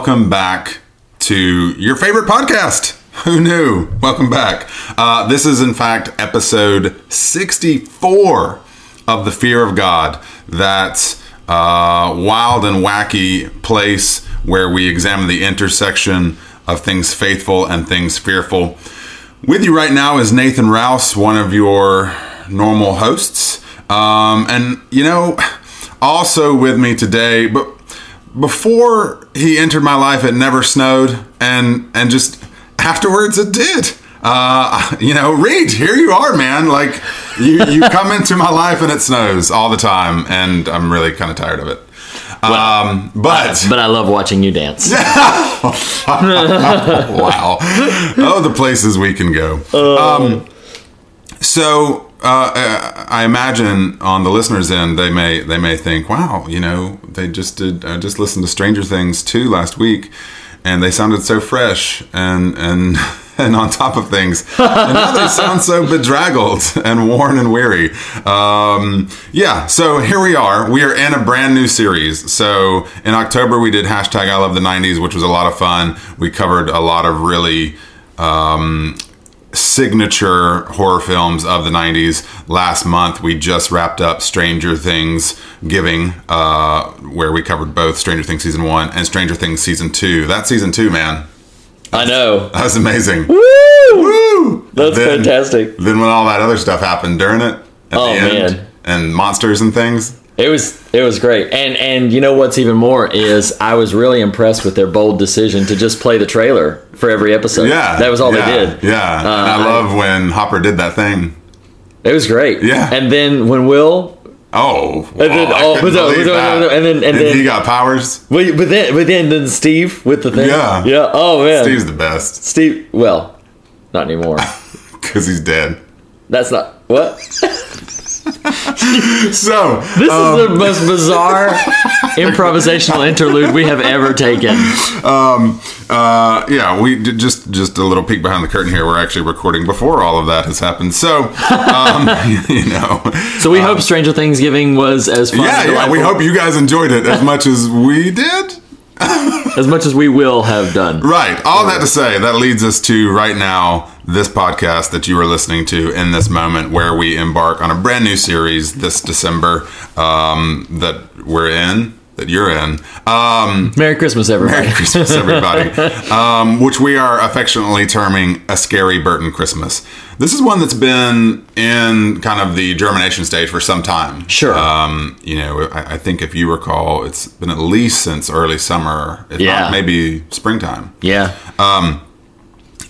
welcome back to your favorite podcast. Who knew? Welcome back. Uh, this is, in fact, episode 64 of The Fear of God, that uh, wild and wacky place where we examine the intersection of things faithful and things fearful. With you right now is Nathan Rouse, one of your normal hosts. Um, and, you know, also with me today, but before he entered my life, it never snowed, and and just afterwards, it did. Uh, you know, Reed, here you are, man. Like you, you come into my life and it snows all the time, and I'm really kind of tired of it. um, but But I love watching you dance. wow, oh, the places we can go. Um, so uh, I imagine on the listeners' end, they may they may think, "Wow, you know, they just did uh, just listened to Stranger Things two last week, and they sounded so fresh and and." And on top of things, and now they sound so bedraggled and worn and weary. Um, yeah, so here we are. We are in a brand new series. So in October, we did hashtag I love the 90s, which was a lot of fun. We covered a lot of really um, signature horror films of the 90s. Last month, we just wrapped up Stranger Things Giving, uh, where we covered both Stranger Things Season 1 and Stranger Things Season 2. That Season 2, man, I know. that was amazing. Woo! Woo! That's Then- fantastic. Then when all that other stuff happened during it, at Oh, the end, man. and monsters and things, It was it was great. And and you know what's even more is I was really impressed with their bold decision to just play the trailer for every episode. yeah, That was all yeah, they did. Yeah, Uh, I love when Hopper did that thing. It was great. Yeah. And then when Will Oh, And then- I oh, but no, no, that. no, and then- and then- he got powers. But, but then, but then, then Steve with the thing. Yeah. Yeah. Oh man. Steve's the best Steve. Well, not anymore. because he's dead. That's not what. So This um, is the most bizarre improvisational interlude we have ever taken. uh, yeah, we did just just a little peek behind the curtain here. We're actually recording before all of that has happened. So, um, you know, So we hope Stranger Things Giving was as fun. Yeah, yeah. We hope you guys enjoyed it as much as we did. as much as we will have done. Right. All that to say, that leads us to right now this podcast that you are listening to in this moment, where we embark on a brand new series this December um, that we're in, that you're in. Um, Merry Christmas, everybody. Merry Christmas, everybody. um, which we are affectionately terming a scary Burton Christmas. This is one that's been in kind of the germination stage for some time. Sure. Um, you know, I, I think if you recall, it's been at least since early summer, if Yeah. not maybe springtime Yeah.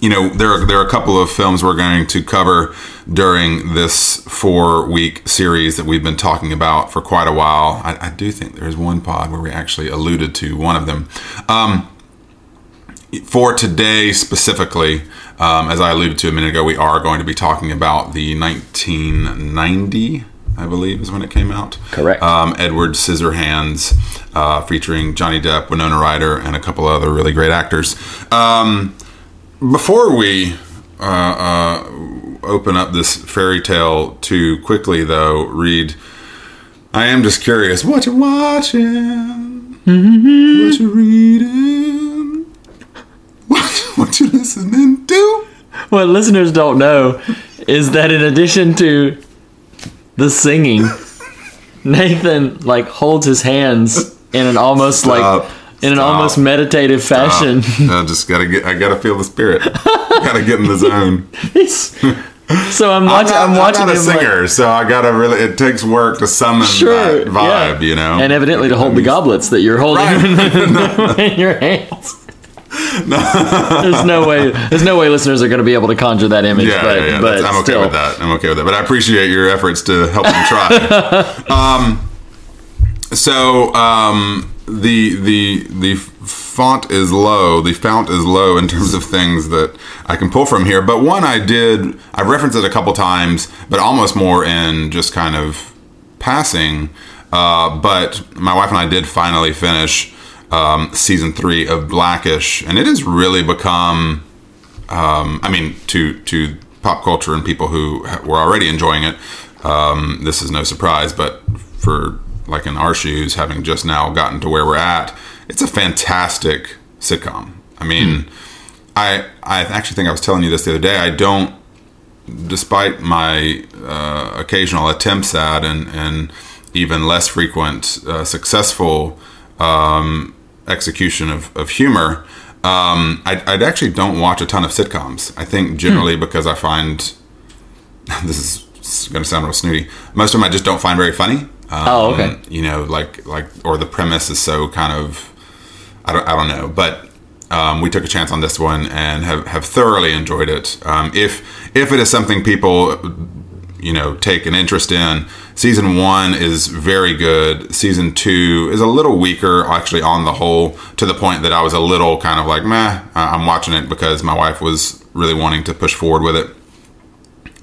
You know there are there are a couple of films we're going to cover during this four week series that we've been talking about for quite a while. I, I do think there's one pod where we actually alluded to one of them. Um, for today specifically, um, as I alluded to a minute ago, we are going to be talking about the 1990. I believe is when it came out. Correct. Um, Edward Scissorhands, uh, featuring Johnny Depp, Winona Ryder, and a couple other really great actors. Um, before we uh, uh, open up this fairy tale too quickly, though, Reed, I am just curious. What you watching? What you reading? What, what you listening to? What listeners don't know is that in addition to the singing, Nathan like holds his hands in an almost Stop. like in an almost meditative fashion. I just gotta get. I gotta feel the spirit. gotta get in the zone. so I'm I'm watching. not, I'm watching I'm not a him like- singer, so I gotta really. It takes work to summon sure that vibe, yeah. you know. and evidently to hold the goblets that you're holding in your hands. there's no way. There's no way listeners are going to be able to conjure that image. Yeah, but, yeah, yeah. but I'm okay still, with that. I'm okay with that. But I appreciate your efforts to help them try. um, so um, the the the font is low. The fount is low in terms of things that I can pull from here. But one I did. I've referenced it a couple times, but almost more in just kind of passing. Uh, but my wife and I did finally finish um, season three of Blackish, and it has really become um, I mean, to to pop culture and people who were already enjoying it, um, this is no surprise. But for like in our shoes, having just now gotten to where we're at, it's a fantastic sitcom. I mean, I I actually think I was telling you this the other day. I don't, despite my uh, occasional attempts at and and even less frequent uh, successful um, execution of, of humor, um, I, I actually don't watch a ton of sitcoms. I think generally because I find this is going to sound real snooty. Most of them I just don't find very funny. Um, Oh, okay. You know, like like or the premise is so kind of I don't I don't know, but. Um, we took a chance on this one and have, have thoroughly enjoyed it. Um, if if it is something people you know take an interest in. Season one is very good. Season two is a little weaker, actually, on the whole, to the point that I was a little kind of like, meh. I'm watching it because my wife was really wanting to push forward with it.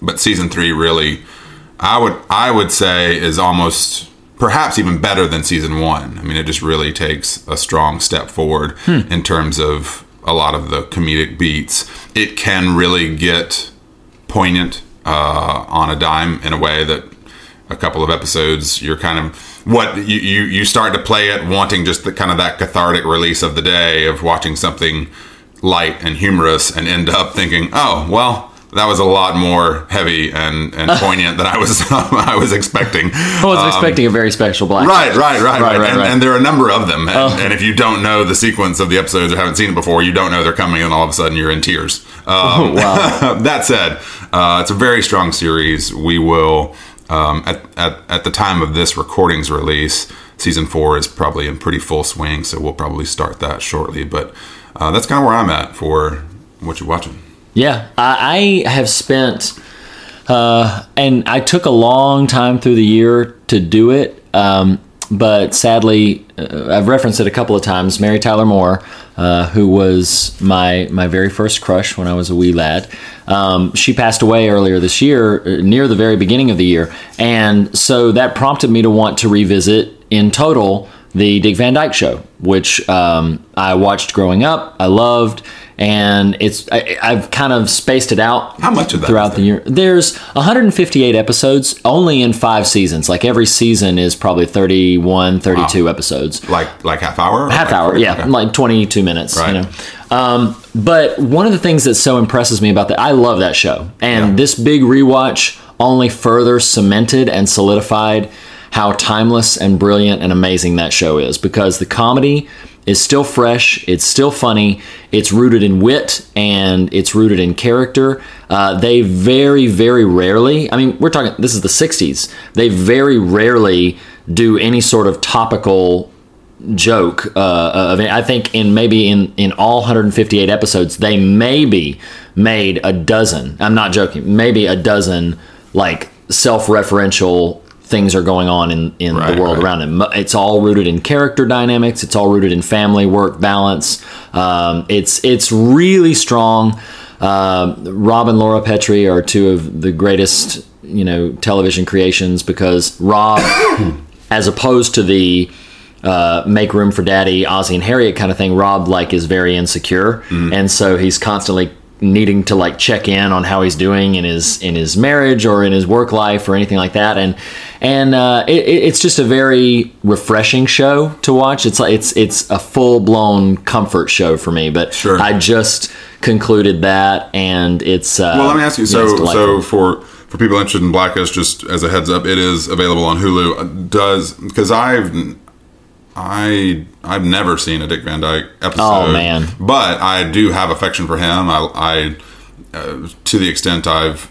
But season three really, I would I would say is almost perhaps even better than season one. I mean, it just really takes a strong step forward in terms of a lot of the comedic beats. It can really get poignant uh, on a dime in a way that a couple of episodes you're kind of what you, you you start to play it wanting just the kind of that cathartic release of the day of watching something light and humorous and end up thinking oh well that was a lot more heavy and, and poignant than I was I was expecting. I wasn't expecting a very special black. Um, Right, right, right, right. right, and, right. and there are a number of them. And, and if you don't know the sequence of the episodes or haven't seen it before, you don't know they're coming, and all of a sudden you're in tears. Um, wow. that said, uh, it's a very strong series. We will, um, at, at, at the time of this recording's release, season four is probably in pretty full swing, so we'll probably start that shortly. But uh, that's kind of where I'm at for what you're watching. Yeah, I, I have spent, uh, and I took a long time through the year to do it. Um, but sadly, uh, I've referenced it a couple of times. Mary Tyler Moore, uh, who was my my very first crush when I was a wee lad, um, she passed away earlier this year, uh, near the very beginning of the year, and so that prompted me to want to revisit in total the Dick Van Dyke Show, which um, I watched growing up. I loved, and it's I, I've kind of spaced it out. How much of that throughout the year? There's 158 episodes, only in five seasons. Like every season is probably 31, 32 episodes Like like half hour? half like- hour yeah okay. like 22 minutes Right. you know um, but one of the things that so impresses me about that i love that show and Yeah. this big rewatch only further cemented and solidified how timeless and brilliant and amazing that show is because the comedy is still fresh it's still funny it's rooted in wit and it's rooted in character uh, they very very rarely i mean we're talking this is the 60s they very rarely do any sort of topical joke uh, of it. I think in maybe in in all 158 episodes they maybe made a dozen. I'm not joking. Maybe a dozen like self-referential things are going on in in Right, the world right. around them. It's all rooted in character dynamics. It's all rooted in family work balance. Um, it's it's really strong. Um Rob and Laura Petrie are two of the greatest you know television creations because Rob, as opposed to the uh, make room for daddy ozzie and harriet kind of thing rob like is very insecure and so he's constantly needing to like check in on how he's doing in his in his marriage or in his work life or anything like that and and uh, it, it- it's just a very refreshing show to watch it's like it's it's a full-blown comfort show for me but Sure. i just concluded that and it's uh, Well, let me ask you. yeah, So, so for for people interested in Blackish, just as a heads up, it is available on Hulu. Does because I've I I've never seen a Dick Van Dyke episode. Oh, man. But I do have affection for him. I, I uh, to the extent I've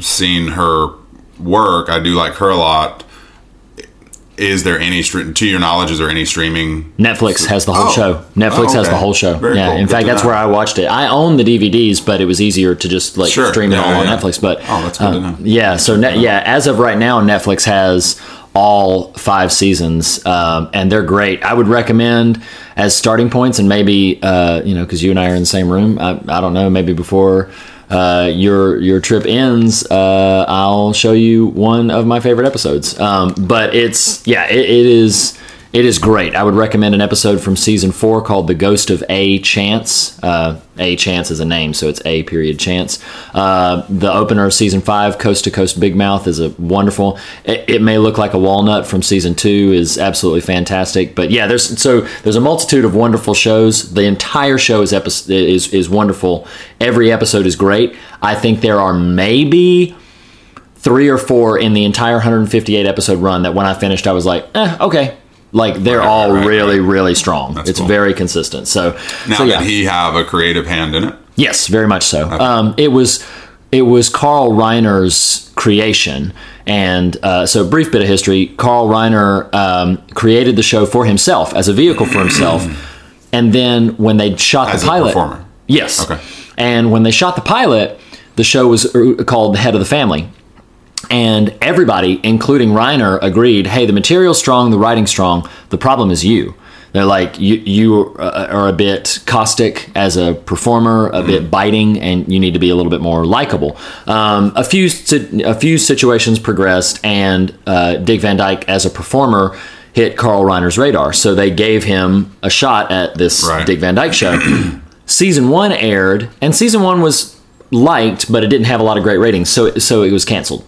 seen her work, I do like her a lot. Is there any to your knowledge? Is there any streaming? Netflix has the whole Oh. show. Netflix Oh, has the whole show. Very yeah, cool. in Good fact, that's know. where I watched it. I own the DVDs, but it was easier to just like Sure. stream it all yeah, on yeah. Netflix. But Oh, that's good to know. Yeah, so ne- yeah, as of right now, Netflix has all five seasons, um, and they're great. I would recommend as starting points, and maybe uh, you know, because you and I are in the same room. I, I don't know, maybe before. Uh, your your trip ends, uh, I'll show you one of my favorite episodes. Um, but it's yeah, it, it is it is great. I would recommend an episode from season four called "The Ghost of A Chantz." Uh, a Chantz is a name, so it's A period Chantz. Uh, the opener of season five, "Coast to Coast Big Mouth," is a wonderful. It, it may look like a walnut from season two is absolutely fantastic, but yeah, there's so there's a multitude of wonderful shows. The entire show is is is wonderful. Every episode is great. I think there are maybe three or four in the entire 158 episode run that when I finished, I was like, eh, okay. Like they're Right, all right, really, right. really strong. That's it's cool. very consistent. So, Now, so yeah, did he have a creative hand in it? yes, very much so. Um, it was it was Carl Reiner's creation, and uh, so brief bit of history. Carl Reiner um, created the show for himself as a vehicle for himself, and then when they shot As the a pilot, yes, Okay. and when they shot the pilot, the show was uh, called The Head of the Family. And everybody, including Reiner, agreed, hey, the material's strong, the writing's strong. The problem is you. They're like, you, you uh, are a bit caustic as a performer, a bit biting, and you need to be a little bit more likable. Um, a few a few situations progressed, and uh, Dick Van Dyke, as a performer, hit Carl Reiner's radar. So they gave him a shot at this Right. Dick Van Dyke show. season one aired, and season one was liked, but it didn't have a lot of great ratings, so so it was canceled.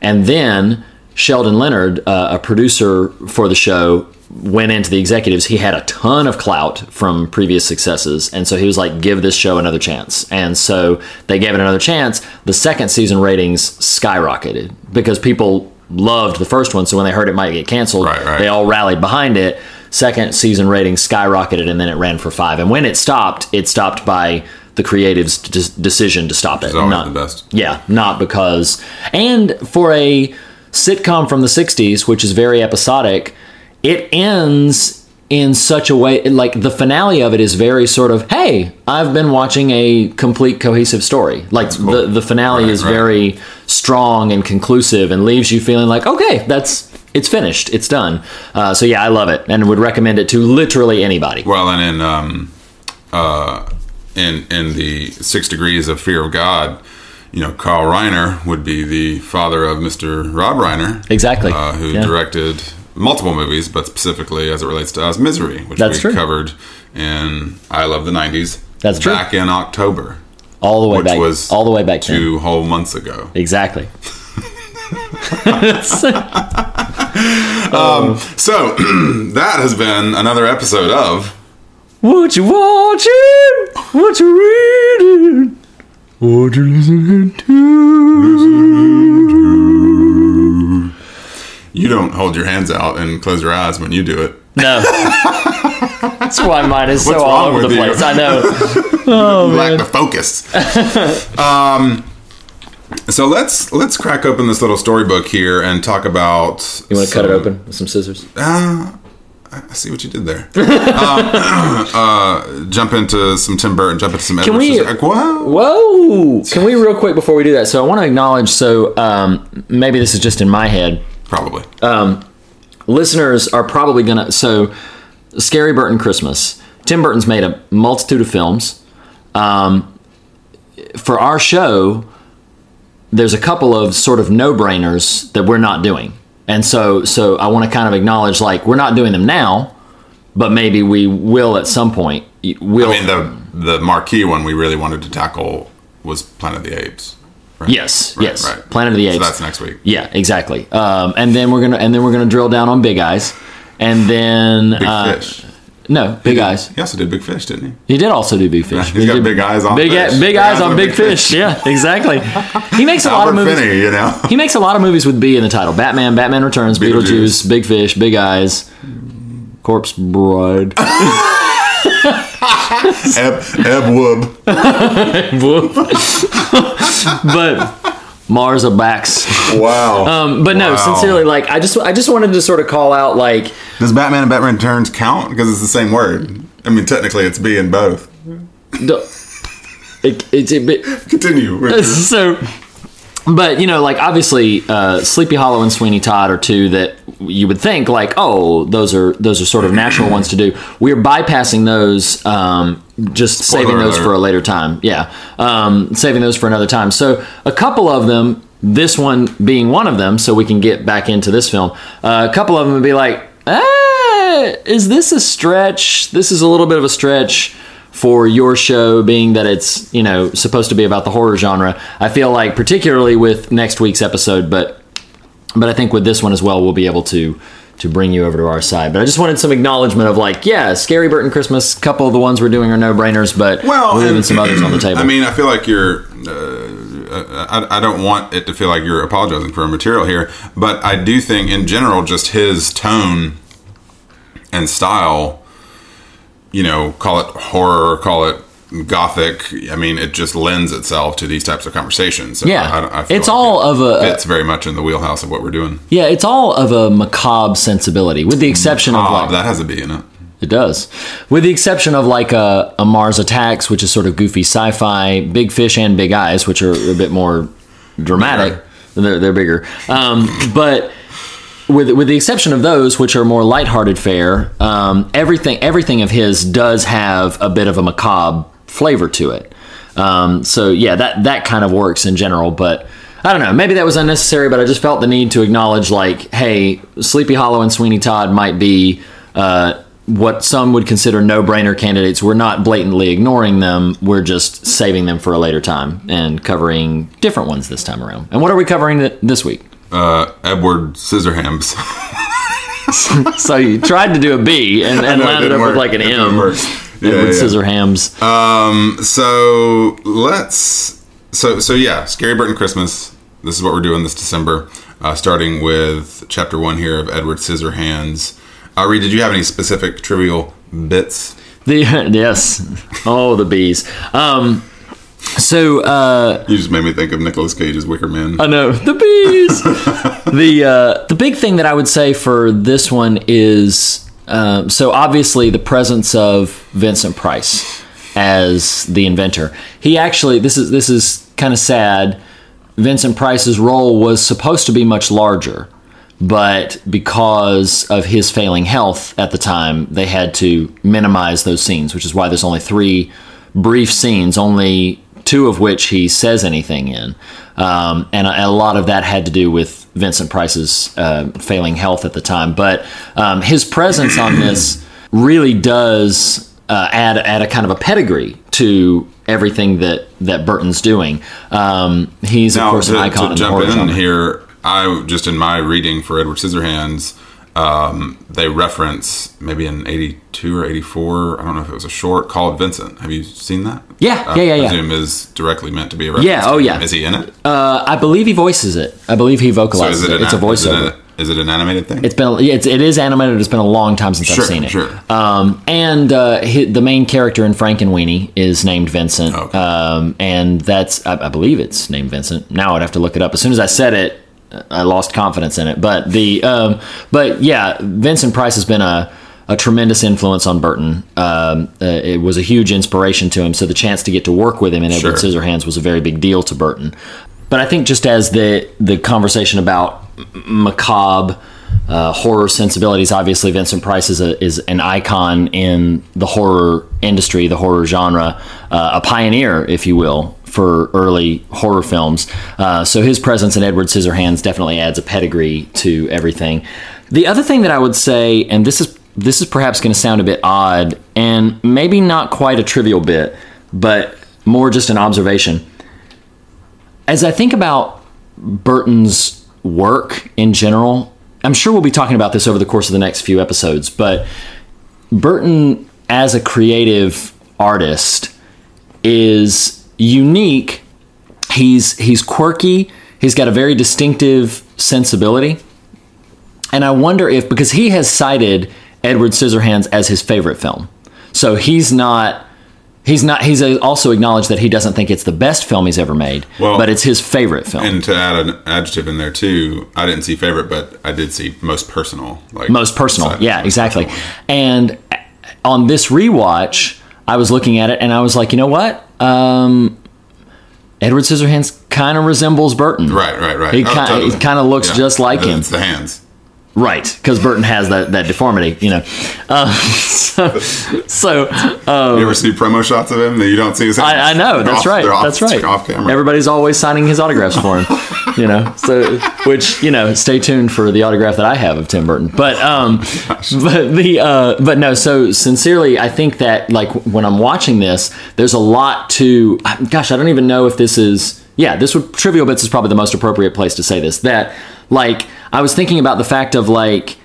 And then Sheldon Leonard, uh, a producer for the show, went into the executives. He had a ton of clout from previous successes, and so he was like, "Give this show another chance." And so they gave it another chance. The second season ratings skyrocketed because people loved the first one. So when they heard it might get canceled, Right, right. they all rallied behind it. Second season ratings skyrocketed, and then it ran for five. And when it stopped, it stopped by the creative's de- decision to stop it. Not- the best. yeah, not because. And for a sitcom from the 60s, which is very episodic, it ends in such a way like the finale of it is very sort of hey i've been watching a complete cohesive story like cool. the, the finale Right, is right. very strong and conclusive and leaves you feeling like okay that's it's finished it's done uh, so yeah i love it and would recommend it to literally anybody Well, and in um, uh, in in the Six Degrees of Fear of God, you know, Carl Reiner would be the father of Mr. Rob Reiner, exactly uh, who Yeah. directed multiple movies, but specifically as it relates to us, Misery, which That's we true. covered in I Love the '90s. That's true. Back in October, all the way which back was all the way back then. two whole months ago. exactly So that has been another episode of What you watching? What you reading? What you listening to? You don't hold your hands out and close your eyes when you do it. No. That's why mine is so What's all over the you? place. I know. you lack the focus. um, so let's let's crack open this little storybook here and talk about. You want to cut it open with some scissors? Uh, I see what you did there. um, uh, jump into some Tim Burton. Jump into some. Edward we-. Whoa. Whoa! Can we real quick before we do that? So I want to acknowledge. So um, maybe this is just in my head. Probably. listeners are probably gonna so scary burton christmas tim burton's made a multitude of films um, for our show there's a couple of sort of no-brainers that we're not doing and so so i want to kind of acknowledge like we're not doing them now but maybe we will at some point we'll I mean, the the marquee one we really wanted to tackle was Planet of the Apes. Right? Yes, Right, yes. right. Planet of the Apes. So that's next week. Yeah, exactly. Um, and then we're gonna and then we're gonna drill down on Big Eyes, and then Big uh, Fish. No, Big Eyes. He also did Big Fish, didn't he? He did also do Big Fish. He's He got big eyes on big, fish. big, eyes on Big Fish. Yeah, exactly. He makes a lot of movies. Finney, you know. He makes a lot of movies with B in the title: Batman, Batman Returns, Beetlejuice, Beetlejuice. Big Fish, Big Eyes, Corpse Bride. Eb, Eb Wood. but Mars a backs. Wow. Um, but no, Wow. sincerely, like I just I just wanted to sort of call out like Does Batman and Batman Returns count? Because it's the same word. I mean, technically, it's B in both. the- it, it's a bit Continue. Richard. so but you know like obviously uh, sleepy hollow and sweeney todd are two that you would think like oh those are those are sort of natural ones to do we're bypassing those um, just saving those alert. for a later time yeah um, saving those for another time so a couple of them this one being one of them so we can get back into this film uh, a couple of them would be like ah, is this a stretch? This is a little bit of a stretch for your show being that it's you know supposed to be about the horror genre. I feel like particularly with next week's episode but but i think with this one as well we'll be able to to bring you over to our side. But i just wanted some acknowledgement of like yeah scary burton christmas couple of the ones we're doing are no brainers but Well, we're leaving some others on the table. I mean, I feel like you're. Uh, I, I don't want it to feel like you're apologizing for a material here, but I do think, in general, just his tone and style. You know, call it horror, call it gothic. I mean, it just lends itself to these types of conversations. So Yeah. I, I feel It's like all it of a it's very much in the wheelhouse of what we're doing. yeah it's all of a macabre sensibility with the exception of Ah, like that has a B in it. It does. With the exception of like a, a Mars Attacks, which is sort of goofy sci fi, Big Fish and Big Eyes, which are a bit more dramatic. They're, they're bigger. Um, but with, with the exception of those, which are more lighthearted fare, um, everything, everything of his does have a bit of a macabre flavor to it. Um, so yeah, that, that kind of works in general, but I don't know. Maybe that was unnecessary, but I just felt the need to acknowledge, like, hey, Sleepy Hollow and Sweeney Todd might be uh, what some would consider no-brainer candidates. We're not blatantly ignoring them. We're just saving them for a later time and covering different ones this time around. And what are we covering this week? Uh, Edward Scissorhands. So you tried to do a B and, and landed up with like an It M. Yeah, Edward yeah. Scissorhands. Um, so let's so so yeah, Scary Burton Christmas. This is what we're doing this December, uh, starting with chapter one here of Edward Scissorhands. Reed, did you have any specific trivial bits? The yes. Oh, the bees. Um, so uh, You just made me think of Nicolas Cage's Wicker Man. I know the bees. the uh, the big thing that I would say for this one is um, so obviously the presence of Vincent Price as the inventor. He actually this is this is kind of sad. Vincent Price's role was supposed to be much larger, but because of his failing health at the time, they had to minimize those scenes, which is why there's only three brief scenes, only two of which he says anything in. Um, and a, a lot of that had to do with Vincent Price's uh, failing health at the time. But um, his presence on this really does uh, add add a kind of a pedigree to everything that that Burton's doing. Um, he's of course to, an icon to in the horror in genre. here, I just in my reading for Edward Scissorhands, um, they reference maybe in '82 or '84. I don't know if it was a short called Vincent. Have you seen that? Yeah, I yeah, yeah, yeah. presume is directly meant to be a reference. Yeah, oh, yeah. Is he in it? Uh, I believe he voices it. I believe he vocalizes is it it. It's a is it voiceover. an- Is it an animated thing? It's been yeah, it's, it is animated. It's been a long time since Sure, I've seen it. sure. Um, and uh, hi the main character in Frankenweenie is named Vincent. Okay. Um, and that's I, I believe it's named Vincent. Now I'd have to look it up. As soon as I said it, I lost confidence in it. But the um, but yeah, Vincent Price has been a a tremendous influence on Burton. Um, uh, it was a huge inspiration to him. So the chance to get to work with him in Edward Sure. Scissorhands was a very big deal to Burton. But I think just as the the conversation about m- macabre uh, horror sensibilities, obviously Vincent Price is a, is an icon in the horror industry, the horror genre, uh, a pioneer, if you will, for early horror films. Uh, so his presence in Edward Scissorhands definitely adds a pedigree to everything. The other thing that I would say, and this is this is perhaps going to sound a bit odd, and maybe not quite a trivial bit, but more just an observation as I think about Burton's work in general, I'm sure we'll be talking about this over the course of the next few episodes, but Burton as a creative artist is unique. He's he's quirky. He's got a very distinctive sensibility. And I wonder if because he has cited Edward Scissorhands as his favorite film. So he's not he's not he's also acknowledged that he doesn't think it's the best film he's ever made, Well, but it's his favorite film. And to add an adjective in there too, I didn't see favorite, but I did see most personal. Like most personal. Yeah, most exactly. personal. And on this rewatch, I was looking at it and I was like, you know what? Um, Edward Scissorhands kind of resembles Burton. Right, right, right. He Oh, kind totally. of looks Yeah. just like him. It's the hands. Right, because Burton has that, that deformity, you know. Uh, so, so you ever see promo shots of him that you don't see his hands? I, I know that's off- right. off- that's right. Off camera. Everybody's always signing his autographs for him, you know. So, which you know, stay tuned for the autograph that I have of Tim Burton. But um, but the uh, but no. So sincerely, I think that like when I'm watching this, there's a lot to. Gosh, I don't even know if this is. Yeah, this would trivial bits is probably the most appropriate place to say this. That like I was thinking about the fact of like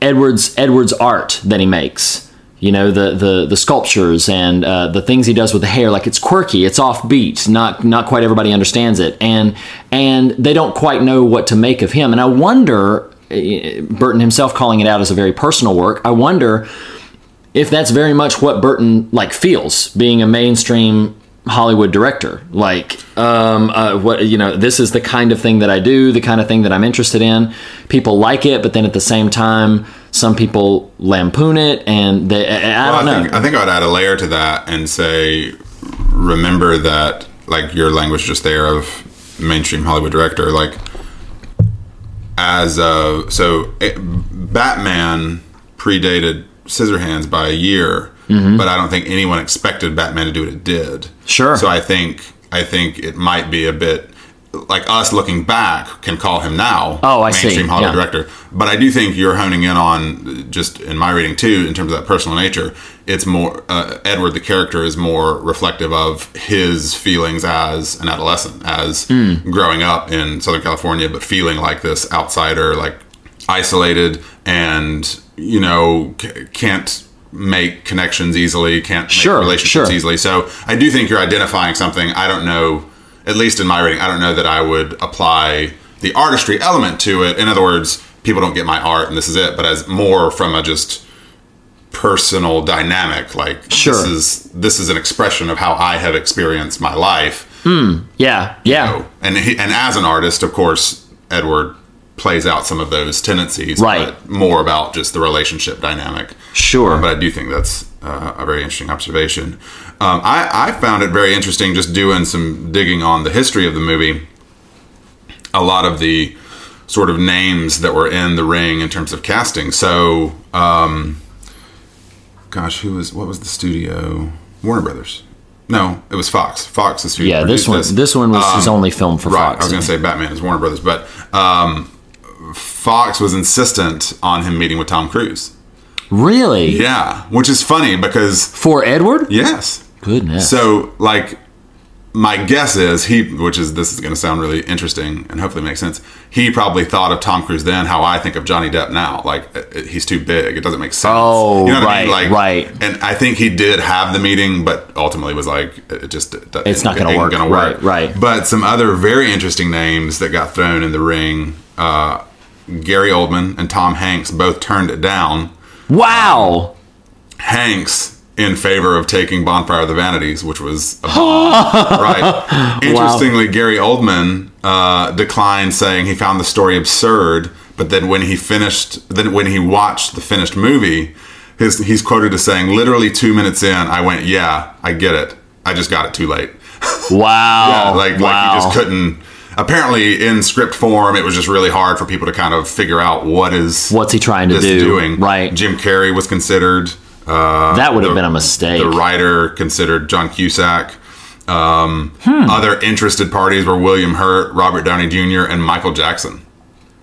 Edwards Edwards art that he makes. You know the the the sculptures and uh, the things he does with the hair. Like it's quirky, it's offbeat. Not not quite everybody understands it, and and they don't quite know what to make of him. And I wonder, eh, Burton himself calling it out as a very personal work. I wonder if that's very much what Burton like feels being a mainstream Hollywood director. Like, um, uh, what you know, this is the kind of thing that I do, the kind of thing that I'm interested in. People like it, but then at the same time, some people lampoon it, and they, I, I Well, don't I know. think I think I would add a layer to that and say, remember that like your language just there of mainstream Hollywood director, like as a so it, Batman predated Scissorhands by a year, but I don't think anyone expected Batman to do what it did. Mm-hmm. Sure. So I think I think it might be a bit like us looking back can call him now. Oh, I see. mainstream Hollywood Yeah. director. But I do think you're honing in on just in my reading too, in terms of that personal nature. It's more uh, Edward, the character, is more reflective of his feelings as an adolescent, as Hmm. growing up in Southern California, but feeling like this outsider, like isolated, and you know c- can't make connections easily, can't make Sure, relationships sure. easily. So I do think you're identifying something. I don't know, at least in my reading, I don't know that I would apply the artistry element to it. In other words, people don't get my art and this is it, but as more from a just personal dynamic. Like Sure. this is this is an expression of how I have experienced my life. Hmm, yeah, yeah, So, and he, and as an artist, of course, Edward plays out some of those tendencies, Right. But more about just the relationship dynamic. Sure. but I do think that's uh, a very interesting observation. Um, I, I found it very interesting just doing some digging on the history of the movie. A lot of the sort of names that were in the ring in terms of casting. So, um, gosh, who was what was the studio? Warner Brothers. No, it was Fox. Fox, the studio. yeah. This one, this one was his only film for Um, Right. Fox. I was going to say Batman is Warner Brothers, but um, Fox was insistent on him meeting with Tom Cruise. really? Yeah, which is funny because For Edward? yes. Goodness. So like my guess is he which is this is going to sound really interesting and hopefully make sense. He probably thought of Tom Cruise then how I think of Johnny Depp now. Like uh, uh, he's too big. It doesn't make sense. Oh, what I right, mean? Like, right. And I think he did have the meeting, but ultimately was like, it just it It's not gonna ain't work. Right, right. But some other very interesting names that got thrown in the ring. Uh, Gary Oldman and Tom Hanks both turned it down. wow. Hanks in favor of taking Bonfire of the Vanities, which was a bomb. right. Interestingly, Gary Oldman uh, declined, saying he found the story absurd. But then when he finished, then when he watched the finished movie, his he's quoted as saying, "Literally two minutes in, I went, yeah, I get it. I just got it too late." Wow. like wow. like he just couldn't. Apparently, in script form, it was just really hard for people to kind of figure out what is What's he trying to do? doing. Right. Jim Carrey was considered. Uh, that would have been a mistake. the writer considered John Cusack. Um, Hmm. Other interested parties were William Hurt, Robert Downey Jr., and Michael Jackson, which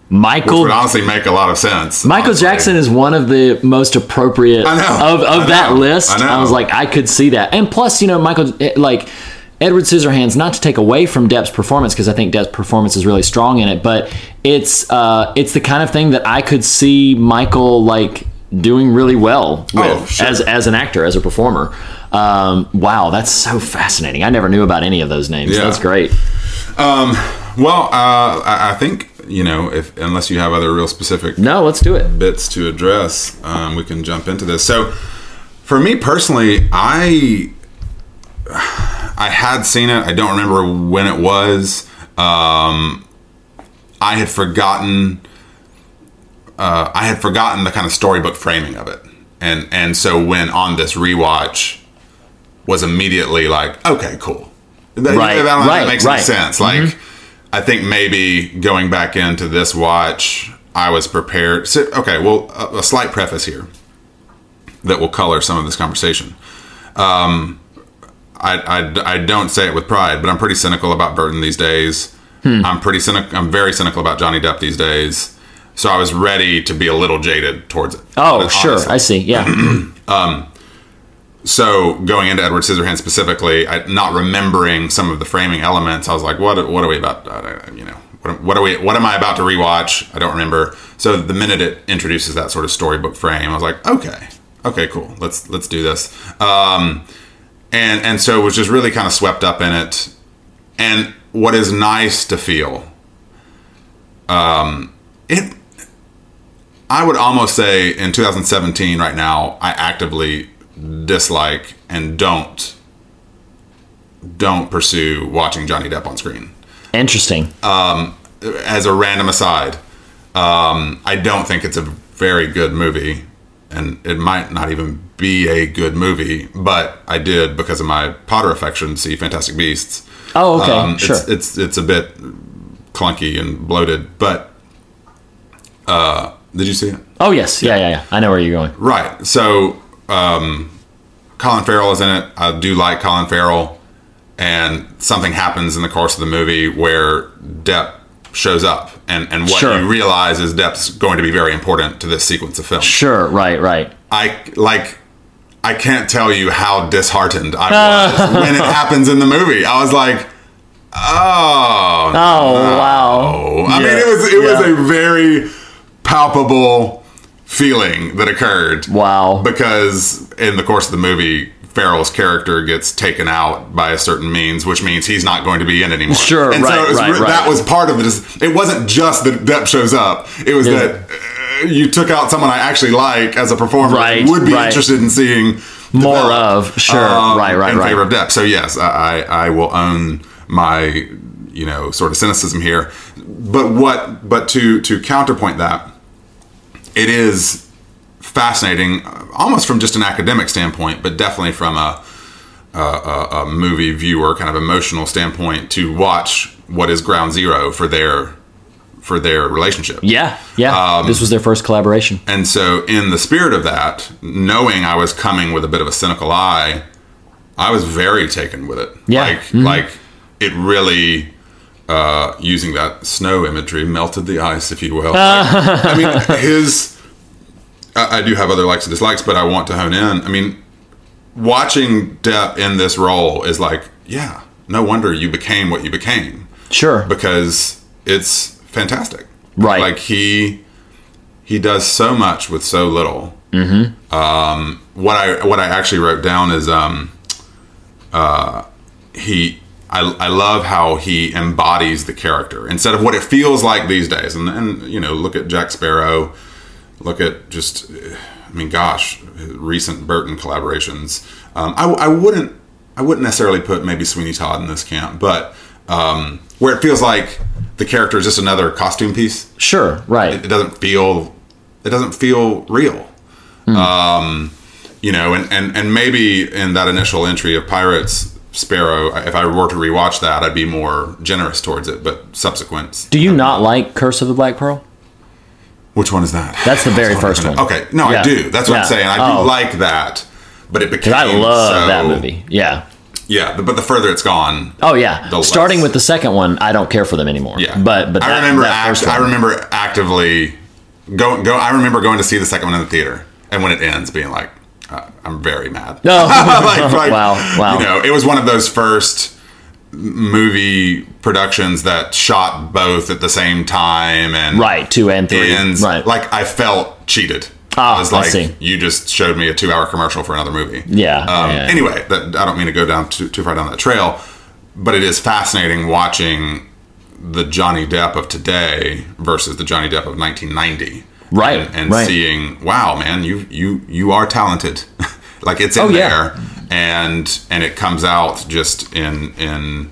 Michael would honestly make a lot of sense. Michael honestly. Jackson is one of the most appropriate know. of, of that list. I. I was like, I could see that. And plus, you know, Michael, eh, like, Edward Scissorhands, not to take away from Depp's performance because I think Depp's performance is really strong in it, but it's uh, it's the kind of thing that I could see Michael like doing really well with Oh, sure. as as an actor, as a performer. Um, wow, that's so fascinating. I never knew about any of those names. Yeah. That's great. Well, uh, I, I think you know, if unless you have other real specific No, let's do it. bits to address, um, we can jump into this. So, for me personally, I I had seen it. I don't remember when it was. Um, I had forgotten. Uh, I had forgotten the kind of storybook framing of it, and and so when on this rewatch, was immediately like, okay, cool. That, Right, that, that right, makes right. sense. Like, I think maybe going back into this watch, I was prepared. So, okay, well, a, a slight preface here that will color some of this conversation. Um, I, I, I don't say it with pride, but I'm pretty cynical about Burton these days. I'm pretty cynical. I'm very cynical about Johnny Depp these days. So I was ready to be a little jaded towards it. Oh, honestly. sure. I see. Yeah. um, so going into Edward Scissorhands specifically, I, not remembering some of the framing elements, I was like, "What? What are we about? Uh, you know, what, what are we? What am I about to rewatch? I don't remember." So the minute it introduces that sort of storybook frame, I was like, "Okay, okay, cool. Let's let's do this." Um, and and so was just really kind of swept up in it. And what is nice to feel, um, it. I would almost say in 2017, right now, I actively dislike and don't don't pursue watching Johnny Depp on screen. Interesting. As a random aside, um, I don't think it's a very good movie, and it might not even be a good movie. But I did because of my Potter affection see Fantastic Beasts. oh, okay. Um, sure. It's, it's it's a bit clunky and bloated, but uh, did you see it? oh, yes. Yeah, yeah, yeah. I know where you're going. Right. So, um, Colin Farrell is in it. I do like Colin Farrell, and something happens in the course of the movie where Depp shows up, and and what Sure. you realize is Depp's going to be very important to this sequence of film. Sure. Right. Right. I like. I can't tell you how disheartened I was when it happens in the movie. I was like, "Oh, Oh, wow. Oh, I Yeah, mean, it was it was a very palpable feeling that occurred. Wow. Because in the course of the movie, Farrell's character gets taken out by a certain means, which means he's not going to be in anymore. Sure, and right, so was, right, right. that was part of it. It wasn't just that Depp shows up; it was Yeah. that uh, you took out someone I actually like as a performer, Right, would be right. interested in seeing More develop, of, sure. Right, right, in favor of Depp. So yes, I I will own my you know sort of cynicism here, but what but to to counterpoint that, it is fascinating, almost from just an academic standpoint, but definitely from a a, a, movie viewer kind of emotional standpoint to watch what is ground zero for their for their relationship. Yeah. Yeah. Um, this was their first collaboration. And so, in the spirit of that, knowing I was coming with a bit of a cynical eye, I was very taken with it. Yeah. Like, Mhm. like it really, uh, using that snow imagery, melted the ice, if you will. Like, I mean, his. I, I do have other likes and dislikes, but I want to hone in. I mean, watching Depp in this role is like, yeah, no wonder you became what you became Sure. because it's fantastic. Right. Like he he does so much with so little. Mm-hmm. Um, what I what I actually wrote down is um, uh, he. I, I love how he embodies the character instead of what it feels like these days. And, and you know, look at Jack Sparrow. Look at just, I mean, gosh, recent Burton collaborations. Um, I, I wouldn't I wouldn't necessarily put maybe Sweeney Todd in this camp, but um, where it feels like the character is just another costume piece. Sure. Right. It doesn't feel it doesn't feel real. Um, you know, and, and and maybe in that initial entry of Pirates Sparrow, if I were to rewatch that, I'd be more generous towards it. But subsequent, Do you not like Curse of the Black Pearl? Which one is that? That's the very first one. Okay, no, Yeah. I do. That's what Yeah. I'm saying. I do Oh. like that, but it became. I love so- that movie. Yeah. Yeah, but the further it's gone, Oh yeah. Starting with the second one, I don't care for them anymore. Yeah, But but I that, remember that act, I remember actively go go. I remember going to see the second one in the theater, and when it ends, being like, uh, I'm very mad. No. like, like, Wow, wow. You know, it was one of those first movie productions that shot both at the same time and Right, two and three. and right. like I felt cheated. Ah, I was I like, see. you just showed me a two-hour commercial for another movie. Yeah, Um, yeah. Anyway, that, I don't mean to go down too, too far down that trail, but it is fascinating watching the Johnny Depp of today versus the Johnny Depp of 1990. Right, and, and right. seeing, wow, man, you you you are talented. like it's in Oh, yeah. there, and and it comes out just in in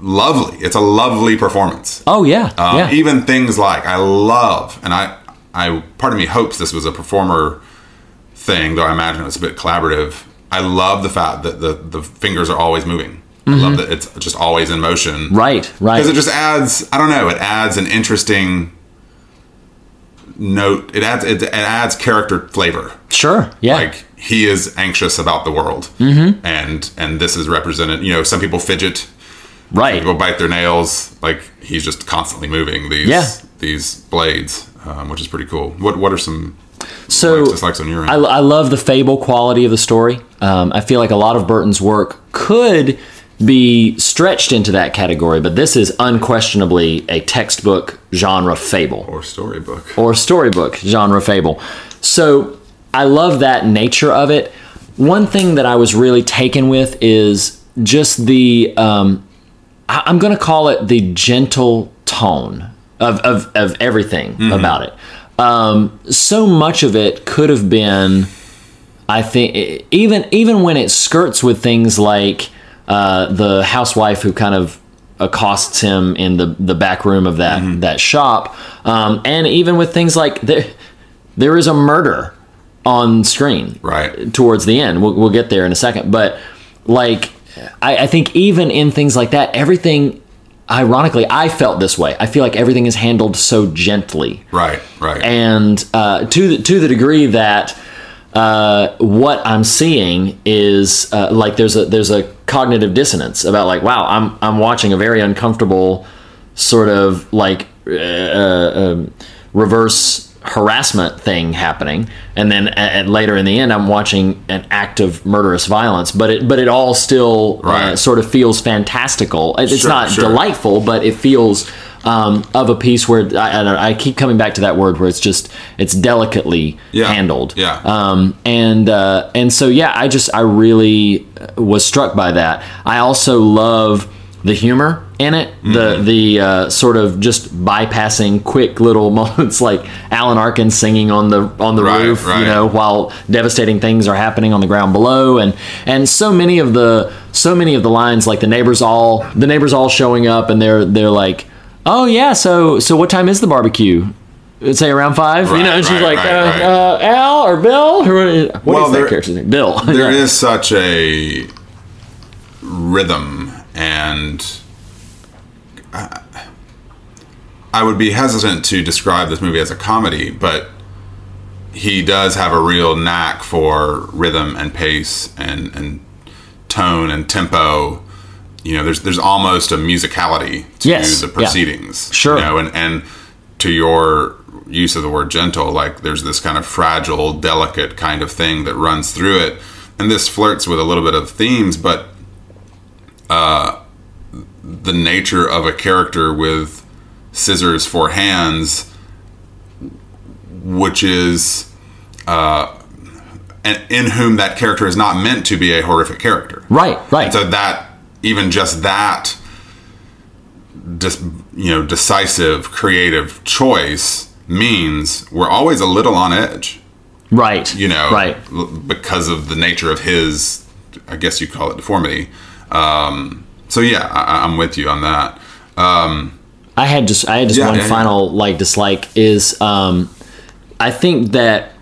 lovely. It's a lovely performance. oh yeah, Um, yeah. Even things like I love, and I, I part of me hopes this was a performer thing, though I imagine it's a bit collaborative. I love the fact that the the fingers are always moving. I love that it's just always in motion. Mm-hmm. right, right. Because it just adds, I don't know, it adds an interesting note. It adds it, it adds character flavor. sure, yeah. Like he is anxious about the world, mm-hmm. and and this is represented. You know, some people fidget, right. people bite their nails. Like he's just constantly moving these Yeah. these blades, um, which is pretty cool. What what are some So likes, dislikes on your end? I, I love the fable quality of the story. Um, I feel like a lot of Burton's work could be stretched into that category, but this is unquestionably a textbook genre fable or storybook? or storybook genre fable. So I love that nature of it. One thing that I was really taken with is just the um, I- I'm going to call it the gentle tone of of, of everything about it. Um, so much of it could have been, I think, even even when it skirts with things like uh, the housewife who kind of accosts him in the the back room of that that shop, um, and even with things like there there is a murder on screen Right. towards the end. We'll, we'll get there in a second, but like I, I think even in things like that, everything. Ironically, I felt this way. I feel like everything is handled so gently Right, right. and uh, to the, to the degree that uh, what I'm seeing is uh, like there's a there's a cognitive dissonance about like wow I'm I'm watching a very uncomfortable sort of like uh, uh, um, reverse harassment thing happening and then at, later in the end I'm watching an act of murderous violence but it but it all still uh, Right. sort of feels fantastical it's Sure, not sure. delightful but it feels um, of a piece where I, I, I keep coming back to that word where it's just it's delicately Yeah, handled. yeah. Um, and uh, and so yeah, I just I really was struck by that. I also love the humor in it, the Mm-hmm. the uh, sort of just bypassing quick little moments like Alan Arkin singing on the on the Right, roof, right. you know, while devastating things are happening on the ground below, and and so many of the so many of the lines like the neighbors all the neighbors all showing up and they're they're like, oh yeah, so so what time is the barbecue? Say around five, you know, and she's right, like, right, uh, right. uh, Al or Bill, or what Well, is there- that character's name? Bill. There Yeah. is such a rhythm and I- I would be hesitant to describe this movie as a comedy, but he does have a real knack for rhythm and pace and, and tone and tempo. You know, there's there's almost a musicality to Yes, the yeah. proceedings. Sure. You know, and, and to your use of the word gentle, like there's this kind of fragile, delicate kind of thing that runs through it. And this flirts with a little bit of themes, but uh, the nature of a character with scissors for hands, which is uh, and in whom that character is not meant to be a horrific character. right, right. And so that even just that dis, you know decisive creative choice means we're always a little on edge right. you know Right. because of the nature of his i guess you call it deformity um, so yeah I, i'm with you on that um, I had just I had just Yeah, one yeah, yeah. final like dislike is um, I think that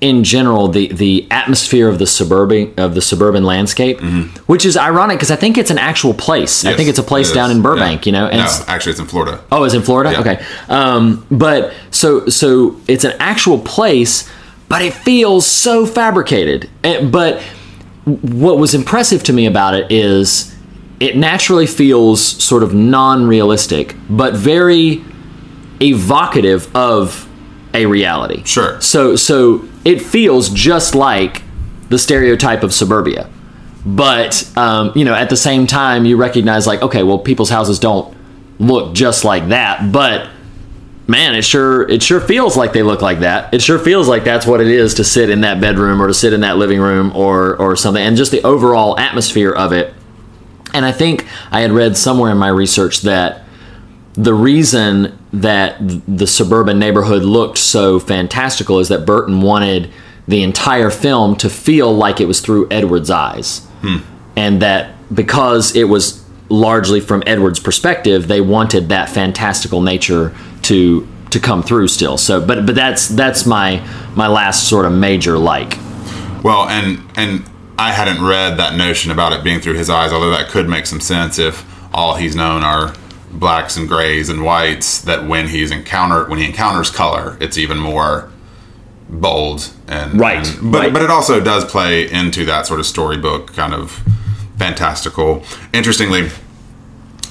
in general the the atmosphere of the suburban of the suburban landscape, which is ironic because I think it's an actual place. I Mm-hmm. think it's a place it down in Burbank, Yeah. you know. And no it's- actually it's in florida Oh, it's in Florida. Yeah. Okay, um, but so so it's an actual place, but it feels so fabricated. And, but what was impressive to me about it is it naturally feels sort of non-realistic, but very evocative of a reality. Sure. So so it feels just like the stereotype of suburbia. but um, you know, at the same time, you recognize like, okay, well, people's houses don't look just like that, but man, it sure it sure feels like they look like that. It sure feels like that's what it is to sit in that bedroom or to sit in that living room or or something, and just the overall atmosphere of it. And I think I had read somewhere in my research that the reason that the suburban neighborhood looked so fantastical is that Burton wanted the entire film to feel like it was through Edward's eyes. Hmm. And that because it was largely from Edward's perspective, they wanted that fantastical nature to to come through still. So but but that's that's my my last sort of major like. Well, and and I hadn't read that notion about it being through his eyes, although that could make some sense if all he's known are blacks and grays and whites. That when he's encountered when he encounters color, it's even more bold and Right, and- but right. but it also does play into that sort of storybook kind of fantastical. Interestingly,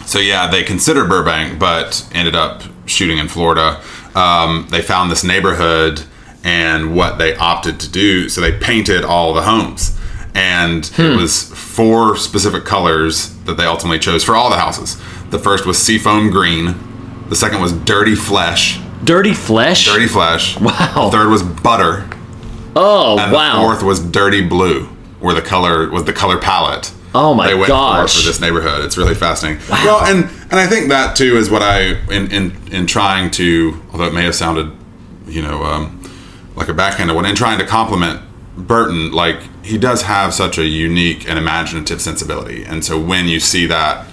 so yeah, they considered Burbank, but ended up shooting in Florida. Um, they found this neighborhood, and what they opted to do, so they painted all the homes, and it was four specific colors that they ultimately chose for all the houses. The first was seafoam green. The second was dirty flesh. Dirty flesh. Dirty flesh. Wow. The third was butter, oh and wow. the fourth was dirty blue, where the color was the color palette. Oh my they went gosh. For, for this neighborhood, it's really fascinating. Well, and and I think that too is what I in in in trying to, although it may have sounded, you know, um, like a backhanded one, in trying to compliment Burton, like he does have such a unique and imaginative sensibility, and so when you see that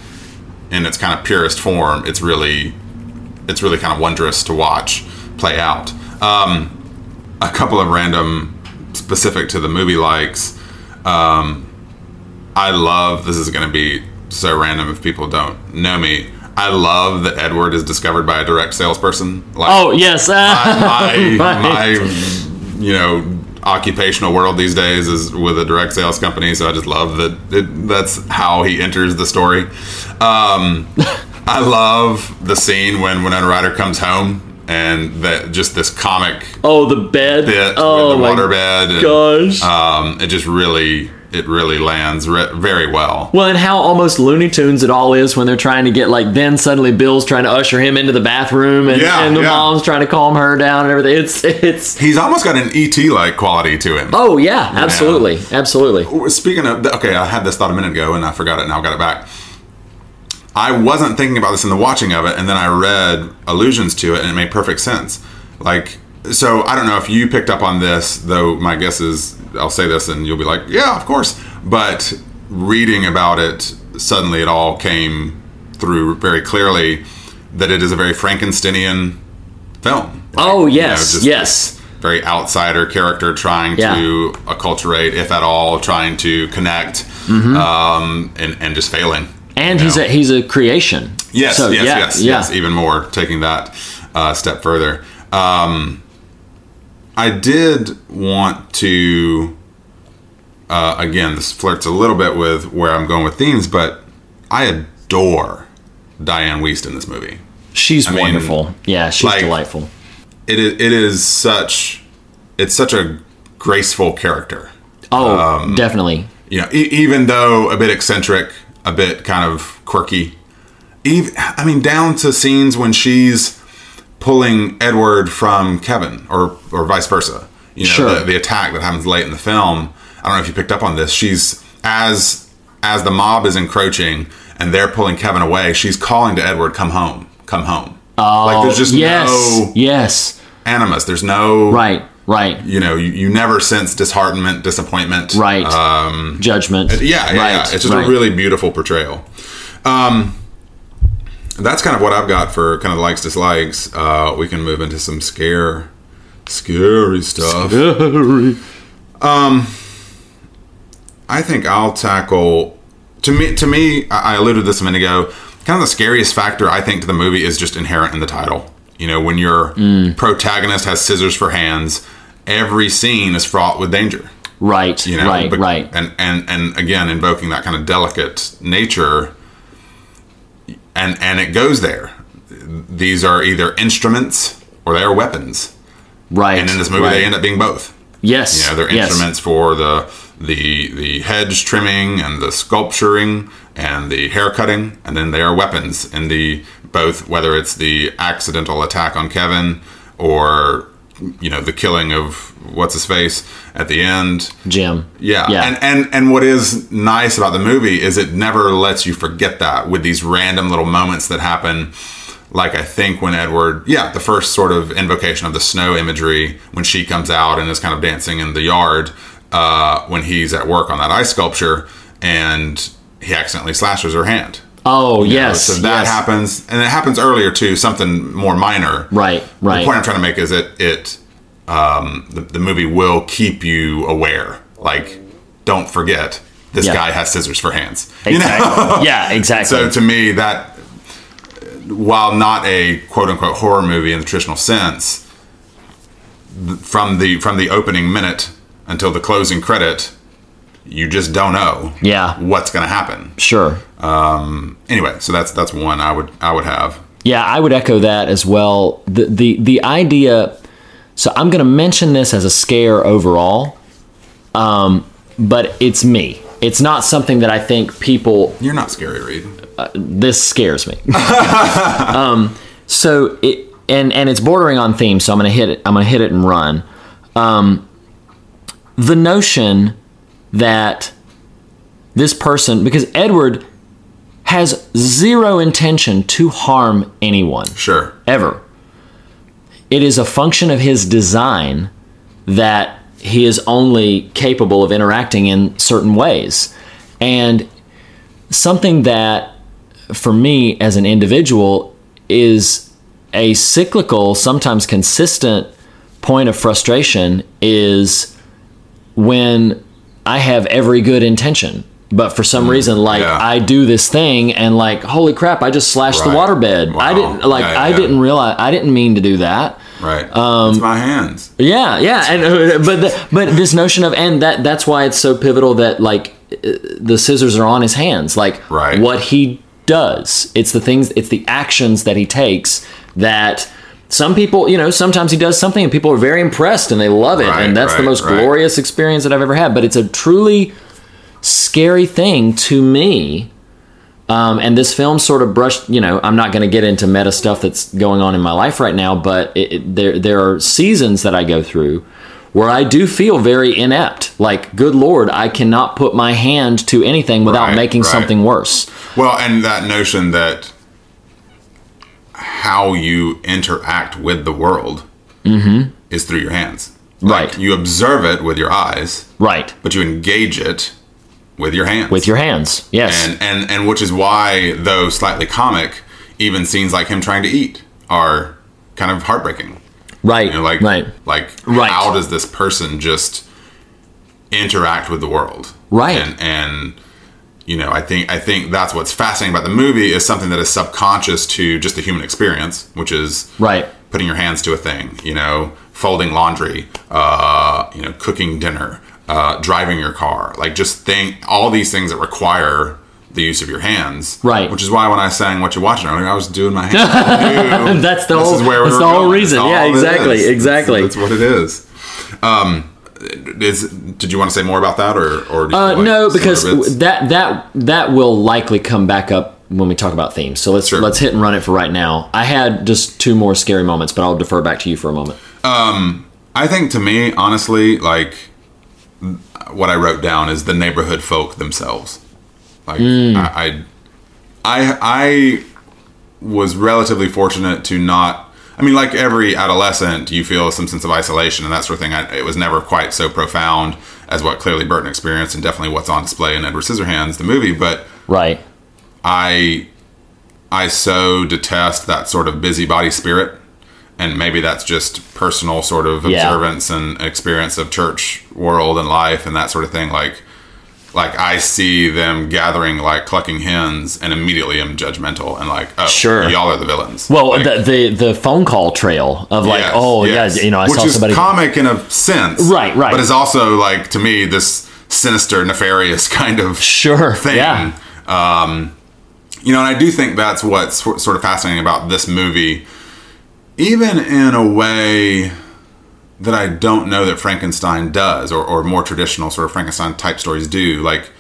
in its kind of purest form, it's really it's really kind of wondrous to watch play out. Um, a couple of random specific to the movie likes. Um, I love this is going to be so random if people don't know me. I love that Edward is discovered by a direct salesperson. Like, Oh yes. my, Right. my you know occupational world these days is with a direct sales company so i just love that it, that's how he enters the story um, i love the scene when winona ryder comes home and that just this comic oh the bed. bit oh with the my waterbed and, gosh. um, it just really it really lands re- very well Well, and how almost Looney Tunes it all is when they're trying to get like then suddenly Bill's trying to usher him into the bathroom and, Yeah, and the yeah. mom's trying to calm her down and everything. It's it's he's almost got an E.T. like quality to him oh yeah, absolutely, absolutely. Speaking of, okay, I had this thought a minute ago and I forgot it. Now I've got it back. I wasn't thinking about this in the watching of it, and then I read allusions to it, and it made perfect sense. Like, so I don't know if you picked up on this, though. My guess is I'll say this, and you'll be like, "Yeah, of course." But reading about it, suddenly it all came through very clearly that it is a very Frankensteinian film. Like, Oh, you know, yes, yes. Very outsider character trying Yeah. to acculturate, if at all, trying to connect, Mm-hmm. um, and and just failing. And he's know? a he's a creation. yes, So, yes, yeah, yes, yeah. yes. Even more, taking that uh, step further. Um, I did want to. Uh, again, this flirts a little bit with where I'm going with themes, but I adore Dianne Wiest in this movie. She's I mean, wonderful. yeah, she's like- delightful. It is, it is such, it's such a graceful character. Oh, um, definitely. you know, e- even though a bit eccentric, a bit kind of quirky. Even, I mean, down to scenes when she's pulling Edward from Kevin, or or vice versa. You know, Sure. the, the attack that happens late in the film. I don't know if you picked up on this. She's as as the mob is encroaching and they're pulling Kevin away. She's calling to Edward, "Come home, come home." Oh, like there's just yes, no yes. animus. There's no Right, right, You know, you, you never sense disheartenment, disappointment. right. Um, Judgment. yeah, yeah, right, yeah. It's just right. a really beautiful portrayal. Um, that's kind of what I've got for kind of likes dislikes. Uh, we can move into some scare, scary stuff. Scary. I think I'll tackle. To me, to me, I alluded to this a minute ago. Kind of the scariest factor I think to the movie is just inherent in the title. You know, when your Mm. protagonist has scissors for hands, every scene is fraught with danger right, you know right, but- right. and and and again invoking that kind of delicate nature and and it goes there these are either instruments or they are weapons Right. and in this movie right. they end up being both Yes. you know they're yes. instruments for the the the hedge trimming and the sculpturing and the hair cutting, and then they are weapons in the both whether it's the accidental attack on Kevin or you know the killing of what's his face at the end. Jim. Yeah. Yeah. And, and and what is nice about the movie is it never lets you forget that with these random little moments that happen. Like I think when Edward, yeah, the first sort of invocation of the snow imagery when she comes out and is kind of dancing in the yard uh, when he's at work on that ice sculpture and he accidentally slashes her hand. Oh, You know, yes. so that yes. happens, and it happens earlier too. Something more minor. Right, right. The point I'm trying to make is it it um, the, the movie will keep you aware. Like, don't forget this Yeah. guy has scissors for hands. You know? Exactly. yeah, exactly. so to me, that while not a quote unquote horror movie in the traditional sense, from the from the opening minute until the closing credit, you just don't know. Yeah. what's going to happen. sure. um, Anyway, so that's that's one I would I would have. Yeah, I would echo that as well. The the the idea. So I'm going to mention this as a scare overall, um, but it's me. It's not something that I think people. You're not scary, Reed. This scares me. um, so it and and it's bordering on theme. So I'm going to hit it. I'm going to hit it and run. Um, the notion that this person, because Edward has zero intention to harm anyone Sure. ever. It is a function of his design that he is only capable of interacting in certain ways. And something that, for me as an individual, is a cyclical, sometimes consistent point of frustration is when I have every good intention. But for some reason, like yeah. I do this thing, and like, holy crap! I just slashed the Right. waterbed. I didn't like. Yeah, I didn't realize. I didn't mean to do that. Right. Um, it's my hands. Yeah, yeah, and but the, but this notion of and that that's why it's so pivotal that like uh, the scissors are on his hands. Like Right. what he does, it's the things, it's the actions that he takes that. Some people, you know, sometimes he does something and people are very impressed and they love it, Right, and that's the most right. glorious experience that I've ever had. But it's a truly scary thing to me um, and this film sort of brushed, you know, I'm not going to get into meta stuff that's going on in my life right now, but it, it, there there are seasons that I go through where I do feel very inept. Like, good lord, I cannot put my hand to anything without Right, making right. something worse. Well, and that notion that how you interact with the world is through your hands. Like, Mm-hmm. Right. You observe it with your eyes, Right. but you engage it with your hands. With your hands. Yes. and and and which is why, though slightly comic, even scenes like him trying to eat are kind of heartbreaking. right. You know, like right. like Right. how does this person just interact with the world? Right. And and you know, I think I think that's what's fascinating about the movie is something that is subconscious to just the human experience, which is Right. putting your hands to a thing, you know, folding laundry, uh, you know, cooking dinner, uh, driving your car, like just think all these things that require the use of your hands. Right. Which is why when I sang what you're watching earlier, I was doing my hands. That's the this whole- is where that's the whole going. reason. Yeah, exactly, exactly. That's, that's what it is. Um, is did you want to say more about that, or or Uh, like no, because that that that will likely come back up when we talk about themes. So let's Sure. let's hit and run it for right now. I had just two more scary moments, but I'll defer back to you for a moment. I think to me, honestly, like what I wrote down is the neighborhood folk themselves. Like I, I, I, I was relatively fortunate to not. I mean, like every adolescent, you feel some sense of isolation and that sort of thing. I, it was never quite so profound as what clearly Burton experienced, and definitely what's on display in Edward Scissorhands, the movie. But Right. I I so detest that sort of busybody spirit. And maybe that's just personal sort of Yeah. observance and experience of church world and life and that sort of thing. Like like I see them gathering like clucking hens and immediately I'm judgmental and like, oh Sure. y'all are the villains. Well, Like, the, the the phone call trail of like, yes, oh yes. yeah, you know, I Which saw is somebody. comic in a sense. Right, right. But it's also like to me this sinister, nefarious kind of sure. thing. Yeah. Um, you know, and I do think that's what's sort of fascinating about this movie. Even in a way, that I don't know that Frankenstein does, or, or more traditional sort of Frankenstein type stories do. Like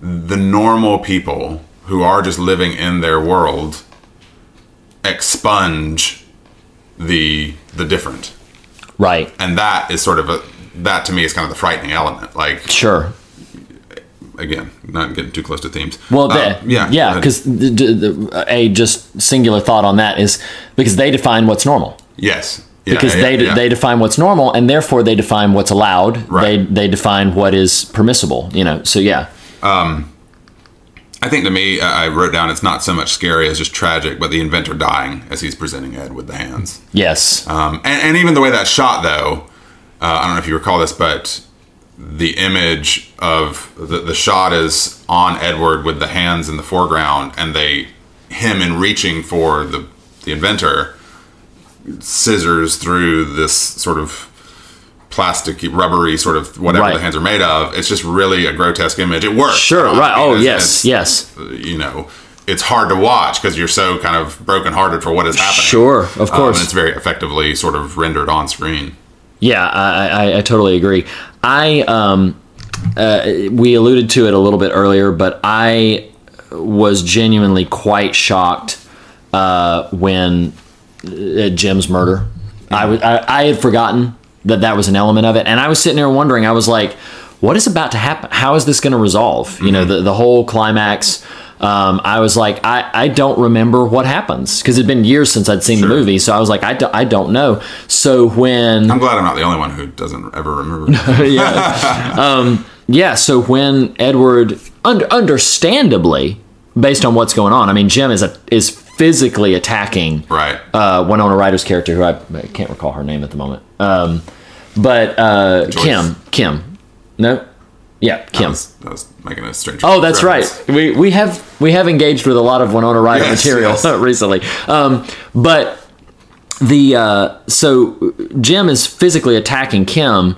the normal people who are just living in their world expunge the the different, Right. and that is sort of a that to me is kind of the frightening element. Like Sure. again, not getting too close to themes. Well, Uh, yeah, yeah, because the, the, the, a just singular thought on that is because they define what's normal. yes, yeah, because yeah, they they define what's normal, and therefore they define what's allowed. Right. They they define what is permissible. You know. So yeah. I think to me, I wrote down it's not so much scary as just tragic, but the inventor dying as he's presenting Ed with the hands. Yes. Um, and, and even the way that shot, though, uh, I don't know if you recall this, but the image of the, the shot is on Edward with the hands in the foreground, and they him in reaching for the the inventor scissors through this sort of plastic rubbery sort of whatever Right. the hands are made of it's just really a grotesque image it works Sure. I Right. Oh it's- yes. it's- Yes. you know it's hard to watch because you're so kind of brokenhearted for what is happening Sure. Of Um, course. and it's very effectively sort of rendered on screen Yeah, I, I, I totally agree. I um, uh, we alluded to it a little bit earlier, but I was genuinely quite shocked uh, when uh, Jim's murder. I was I, I had forgotten that that was an element of it, and I was sitting there wondering. I was like, "What is about to happen? How is this going to resolve?" You know, the the whole climax. Um, I was like, I, I don't remember what happens because it'd been years since I'd seen Sure. the movie, so I was like, I, do, I don't know. So when i'm glad i'm not the only one who doesn't ever remember Yeah, Um, yeah. so when Edward, under, understandably, based on what's going on, I mean, Jim is a, is physically attacking right uh, Winona Ryder's character, who I, I can't recall her name at the moment, um, but uh, Kim, Kim, no, yeah, I Kim. was, I was making a strange Oh, that's reference. right. We we have we have engaged with a lot of Winona Ryder Yes, material yes. recently. Um, but the uh, so Jim is physically attacking Kim,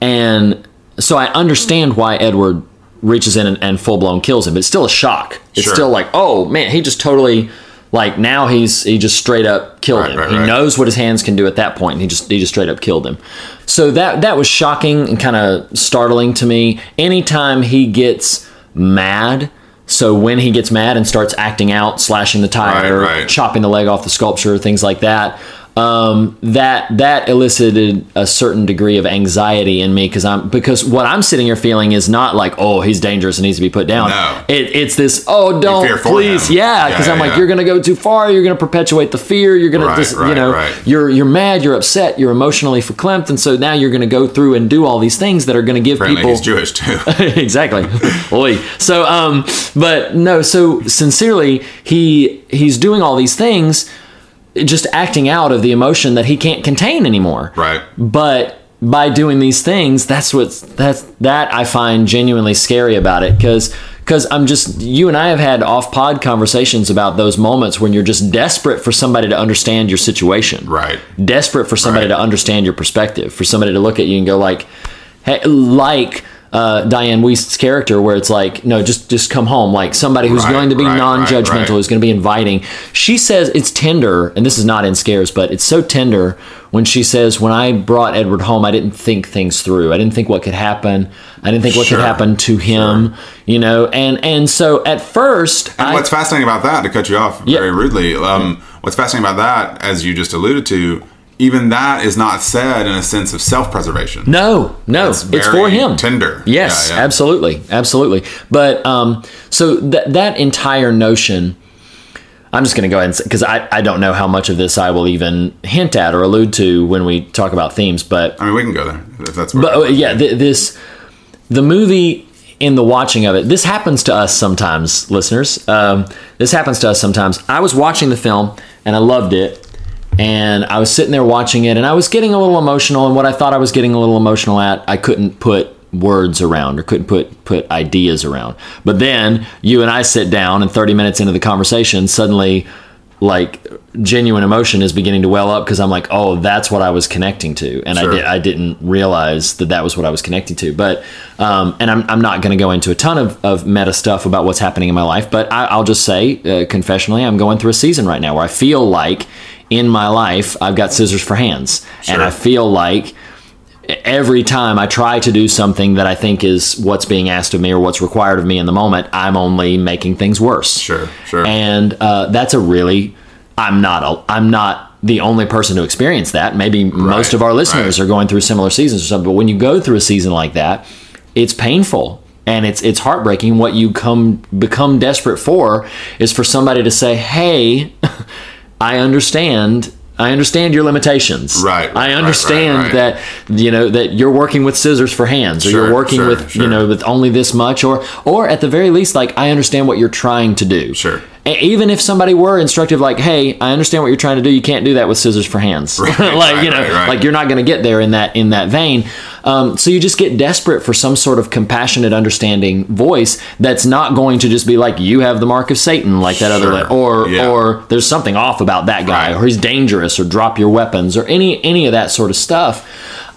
and so I understand why Edward reaches in and, and full blown kills him. But it's still a shock. It's Sure. still like, oh man, he just totally like now he's he just straight up killed Right, him. right, he right. knows what his hands can do at that point, and he just he just straight up killed him. So that that was shocking and kind of startling to me. Anytime he gets mad. So when he gets mad and starts acting out, slashing the tire, chopping the leg off the sculpture, things like that. Um, that that elicited a certain degree of anxiety in me because I'm because what I'm sitting here feeling is not like oh he's dangerous and needs to be put down. No. It, it's this oh don't please him. yeah because yeah, I'm like yeah. you're gonna go too far you're gonna perpetuate the fear you're gonna Right, just you know right. you're you're mad you're upset you're emotionally verklempt and so now you're gonna go through and do all these things that are gonna give apparently people he's jewish too exactly. Oi. So, um, but no. So sincerely, he he's doing all these things, just acting out of the emotion that he can't contain anymore. right But by doing these things, that's what's that's that I find genuinely scary about it because. Because I'm just, you and I have had off pod conversations about those moments when you're just desperate for somebody to understand your situation right desperate for somebody Right. to understand your perspective, for somebody to look at you and go like, hey, like uh, Dianne Wiest's character, where it's like, no, just just come home, like somebody who's Right, going to be right, non-judgmental, right, who's going to be inviting. She says it's tender, and this is not in scares, but it's so tender when she says, "When I brought Edward home, I didn't think things through. I didn't think what could happen. I didn't think what Sure, could happen to him." You know, and and so at first, And I, what's fascinating about that, to cut you off Yeah. very rudely, um, what's fascinating about that, as you just alluded to, even that is not said in a sense of self-preservation. No, no, It's it's, for him. tender. Yes, Yeah, yeah. absolutely, absolutely. But um, so that that entire notion, I'm just going to go ahead and because I I don't know how much of this I will even hint at or allude to when we talk about themes, but I mean, we can go there if that's. But uh, yeah, th- this the movie in the watching of it. This happens to us sometimes, listeners. Um, this happens to us sometimes. I was watching the film and I loved it, and I was sitting there watching it, and I was getting a little emotional. And what I thought I was getting a little emotional at, I couldn't put words around or couldn't put put ideas around. But then you and I sit down, and 30 minutes into the conversation, suddenly like genuine emotion is beginning to well up because I'm like, oh, that's what I was connecting to, and Sure. I did I didn't realize that that was what I was connecting to. But um, and I'm I'm not going to go into a ton of, of meta stuff about what's happening in my life, but I, I'll just say uh, confessionally, I'm going through a season right now where I feel like in my life, I've got scissors for hands, and I feel like every time I try to do something that I think is what's being asked of me or what's required of me in the moment, I'm only making things worse. Sure, sure. And uh, that's a really, I'm not, a, I'm not the only person to experience that. Maybe most of our listeners right. are going through similar seasons or something. But when you go through a season like that, it's painful and it's it's heartbreaking. What you come become desperate for is for somebody to say, "Hey, I understand." I understand your limitations. Right, I right, understand right. that you know that you're working with scissors for hands, or Sure, you're working sure, with sure. you know with only this much, or or at the very least, like I understand what you're trying to do. Sure. Even if somebody were instructive, like, "Hey, I understand what you're trying to do. You can't do that with scissors for hands." Right, like you know, right, right. like you're not going to get there in that in that vein. Um, so you just get desperate for some sort of compassionate, understanding voice that's not going to just be like, "You have the mark of Satan," like that Sure. other, or Yeah. or there's something off about that guy, Right. or he's dangerous, or drop your weapons, or any any of that sort of stuff.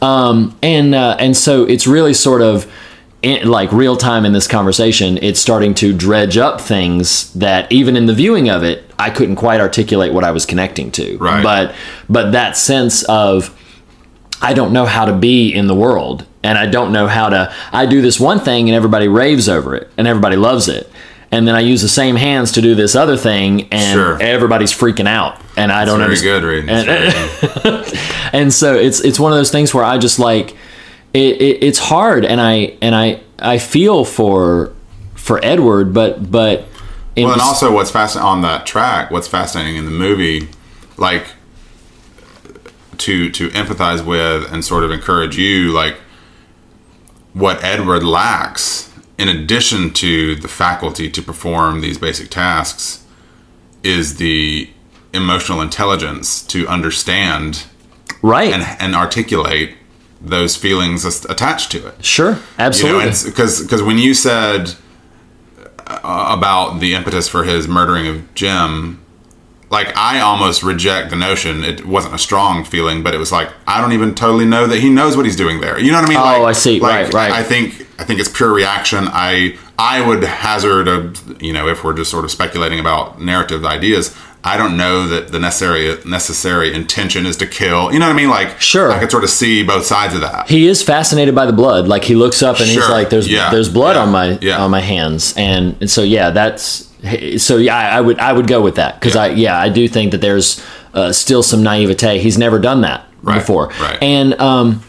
Um, and uh, and so it's really sort of in, like real time in this conversation. It's starting to dredge up things that even in the viewing of it, I couldn't quite articulate what I was connecting to. Right. But but that sense of I don't know how to be in the world and I don't know how to I do this one thing and everybody raves over it and everybody loves it. And then I use the same hands to do this other thing and Sure. everybody's freaking out and I don't Very understand. good, Reed. It's very good. Right? And so it's it's one of those things where I just like it, it, it's hard and I and I I feel for for Edward but but in Well, and also what's fascinating on that track, what's fascinating in the movie, like to to empathize with and sort of encourage you, like what Edward lacks, in addition to the faculty to perform these basic tasks, is the emotional intelligence to understand right. and and articulate those feelings attached to it. sure absolutely You know, because because when you said uh, about the impetus for his murdering of Jim, like I almost reject the notion. It wasn't a strong feeling, but it was like I don't even totally know that he knows what he's doing there. You know what I mean? Oh, like, I see. Like, Right, right. I think I think it's pure reaction. I I would hazard a you know if we're just sort of speculating about narrative ideas. I don't know that the necessary necessary intention is to kill. You know what I mean? Like Sure. I could sort of see both sides of that. he is fascinated by the blood. Like he looks up and he's like, "There's Yeah. there's blood Yeah. on my Yeah. on my hands," and, and so yeah, that's so yeah, I, would I would go with that because Yeah. I yeah I do think that there's uh, still some naivete. He's never done that Right, before, right. and um,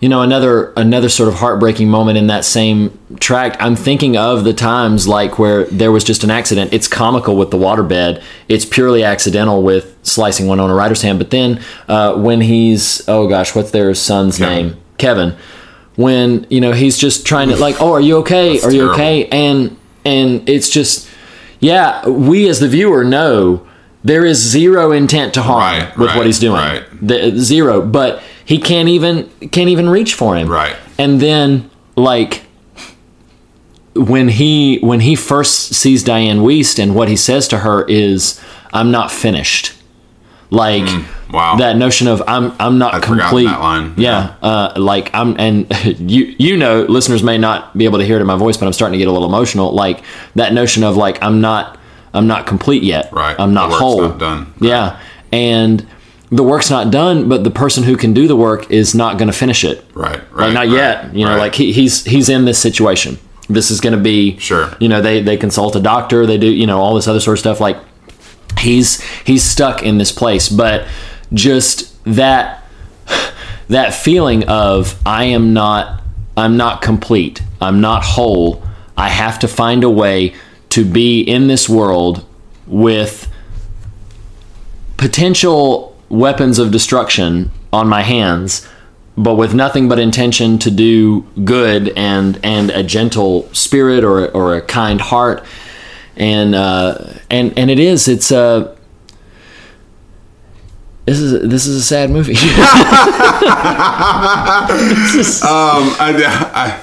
you know another another sort of heartbreaking moment in that same tract. I'm thinking of the times like where there was just an accident. It's comical with the waterbed. It's purely accidental with slicing Winona Ryder's hand. But then uh, when he's oh gosh, what's their son's Kevin. name? Kevin. When you know he's just trying to like, oh, are you okay? That's are you terrible. okay? And and it's just yeah, we as the viewer know there is zero intent to harm Right, with right, what he's doing. right. The, zero, but he can't even can't even reach for him. Right. And then like when he when he first sees Dianne Wiest and what he says to her is I'm not finished. Like Mm, wow. that notion of I'm I'm not I'd complete. that line. Yeah. Uh, like I'm and you you know listeners may not be able to hear it in my voice, but I'm starting to get a little emotional. Like that notion of like I'm not I'm not complete yet. Right. I'm not whole. not done. Yeah. And the work's not done, but the person who can do the work is not going to finish it. Right, Like right, not right, yet. You know, right. like he, he's he's in this situation. This is going to be Sure. You know, they they consult a doctor. They do you know all this other sort of stuff. Like he's he's stuck in this place, but just that that feeling of I am not I'm not complete. I'm not whole. I have to find a way to be in this world with potential weapons of destruction on my hands but with nothing but intention to do good and and a gentle spirit or or a kind heart and uh and and it is it's a this is this is a sad movie. Um, I,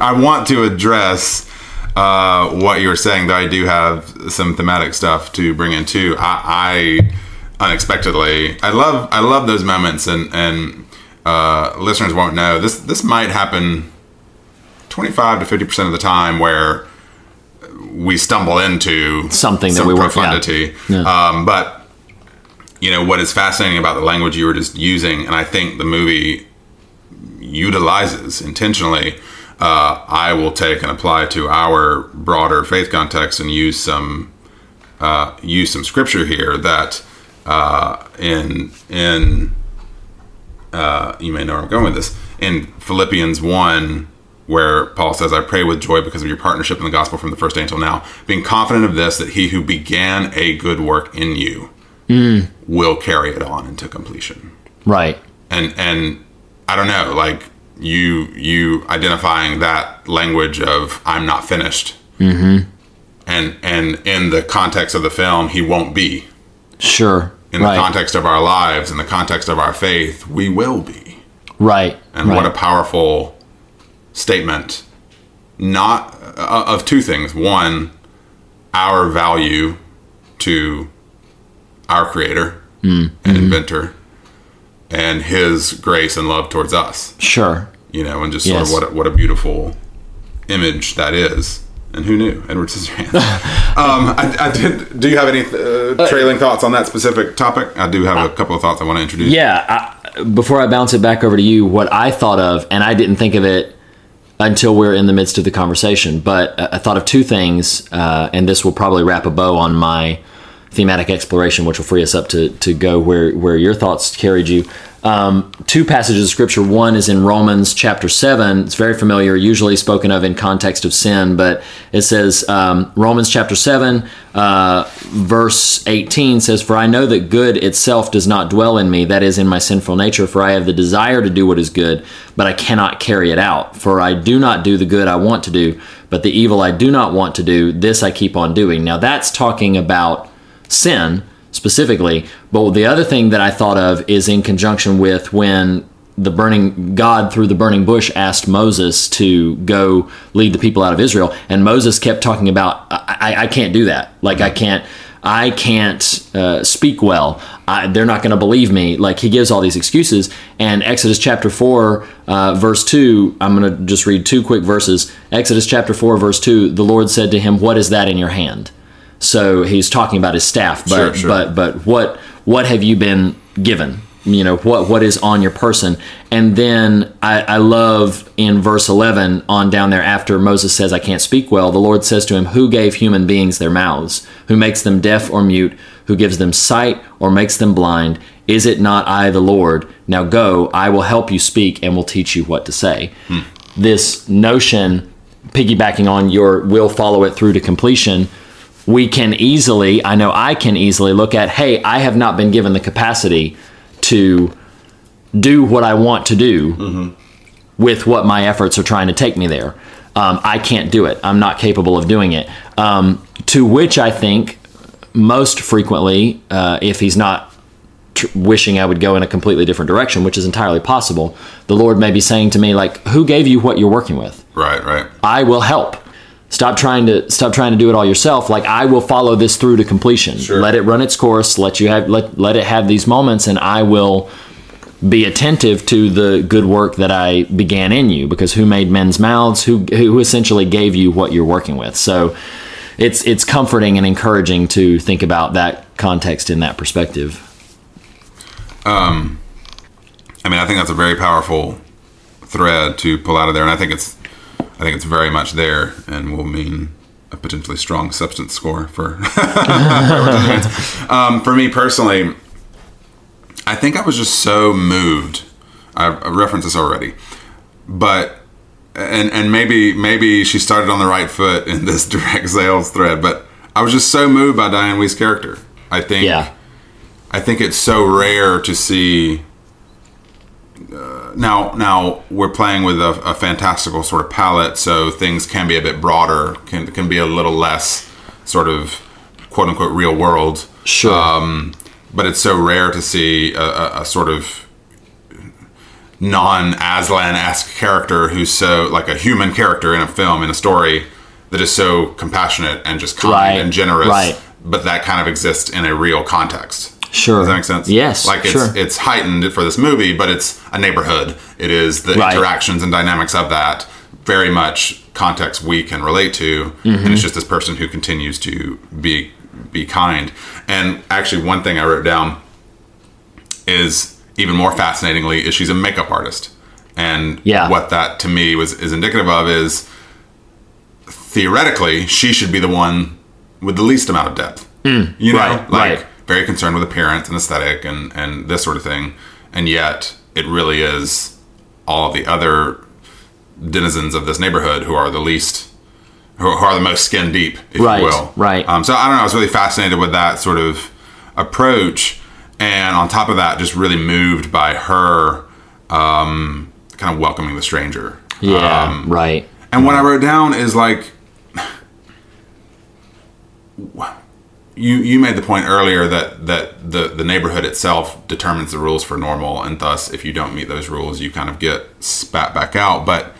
I, I want to address uh, what you're saying, though I do have some thematic stuff to bring in too. I, I unexpectedly, I love, I love those moments, and and uh, listeners won't know this. This might happen twenty five to fifty percent of the time where we stumble into Something that we weren't- yeah. profundity. Yeah. Um, but you know what is fascinating about the language you were just using, and I think the movie utilizes intentionally. Uh, I will take and apply to our broader faith context and use some uh, use some scripture here that uh, in in uh, you may know where I'm going with this in Philippians one where Paul says, I pray with joy because of your partnership in the gospel from the first day until now, being confident of this, that he who began a good work in you will carry it on into completion. Right. And and I don't know, like you you identifying that language of I'm not finished. Mm-hmm. And and in the context of the film, he won't be. Sure. In right. the context of our lives, in the context of our faith, we will be. right. And right. what a powerful statement. Not uh, of two things. One, our value to our creator Mm, and mm-hmm. inventor and his grace and love towards us. Sure. You know, and just sort Yes. of what a, what a beautiful image that is. And who knew? Edward Scissorhands. um, I, I did. Do you have any uh, trailing thoughts on that specific topic? I do have a couple of thoughts I want to introduce. Yeah. I, before I bounce it back over to you, what I thought of, and I didn't think of it until we're in the midst of the conversation, but I I thought of two things, uh, and this will probably wrap a bow on my thematic exploration, which will free us up to, to go where, where your thoughts carried you. Um, two passages of scripture. One is in Romans chapter 7. It's very familiar, usually spoken of in context of sin, but it says, um, Romans chapter 7, uh, verse 18 says, For I know that good itself does not dwell in me, that is, in my sinful nature, for I have the desire to do what is good, but I cannot carry it out. For I do not do the good I want to do, but the evil I do not want to do, this I keep on doing. Now that's talking about sin specifically. But the other thing that I thought of is in conjunction with when the burning God through the burning bush asked Moses to go lead the people out of Israel, and Moses kept talking about I, I, can't do that. Like I can't. I can't uh, speak well. I, they're not going to believe me. Like he gives all these excuses. And Exodus chapter 4, uh, verse 2, I'm going to just read two quick verses. Exodus chapter 4, verse 2, the Lord said to him, What is that in your hand? So he's talking about his staff, but Sure, sure. but but what what have you been given? You know what what is on your person, and then I, I love in verse eleven on down there after Moses says I can't speak well. The Lord says to him, "Who gave human beings their mouths? Who makes them deaf or mute? Who gives them sight or makes them blind? Is it not I, the Lord? Now go, I will help you speak and will teach you what to say." Hmm. This notion, piggybacking on your will follow it through to completion we can easily, I know I can easily look at, hey, I have not been given the capacity to do what I want to do with what my efforts are trying to take me there. Um, I can't do it. I'm not capable of doing it. Um, to which I think most frequently, uh, if he's not tr- wishing I would go in a completely different direction, which is entirely possible, the Lord may be saying to me, like, who gave you what you're working with? Right, right. I will help. Stop trying to stop trying to do it all yourself. Like I will follow this through to completion. Sure. Let it run its course. Let you have let let it have these moments, and I will be attentive to the good work that I began in you. Because who made men's mouths? Who who essentially gave you what you're working with? So it's it's comforting and encouraging to think about that context in that perspective. Um, I mean, I think that's a very powerful thread to pull out of there, and I think it's, I think it's very much there, and will mean a potentially strong substance score for. um, for me personally, I think I was just so moved. I, I referenced this already, but and and maybe maybe she started on the right foot in this direct sales thread, but I was just so moved by Dianne Wiest's character. I think Yeah. I think it's so rare to see. Uh, now, now we're playing with a, a fantastical sort of palette, so things can be a bit broader, can can be a little less sort of quote unquote real world. Sure. Um, but it's so rare to see a, a, a sort of non Aslan esque character who's so like a human character in a film in a story that is so compassionate and just kind Right, and generous. right. But that kind of exists in a real context. Sure. Does that make sense? Yes, Like it's sure. it's heightened for this movie, but it's a neighborhood. It is the Right. interactions and dynamics of that very much context we can relate to, Mm-hmm. and it's just this person who continues to be be kind. And actually, one thing I wrote down is even more fascinatingly is she's a makeup artist, and Yeah. what that to me was is indicative of is theoretically she should be the one with the least amount of depth. you know, right, like right. Very concerned with appearance and aesthetic and and this sort of thing, and yet it really is all the other denizens of this neighborhood who are the least who are the most skin deep, if Right, you will. right. Um, so I don't know. I was really fascinated with that sort of approach, and on top of that, just really moved by her um, kind of welcoming the stranger. Yeah, Um, right. and what I wrote down is like, you you made the point earlier that that the the neighborhood itself determines the rules for normal, and thus, if you don't meet those rules, you kind of get spat back out. But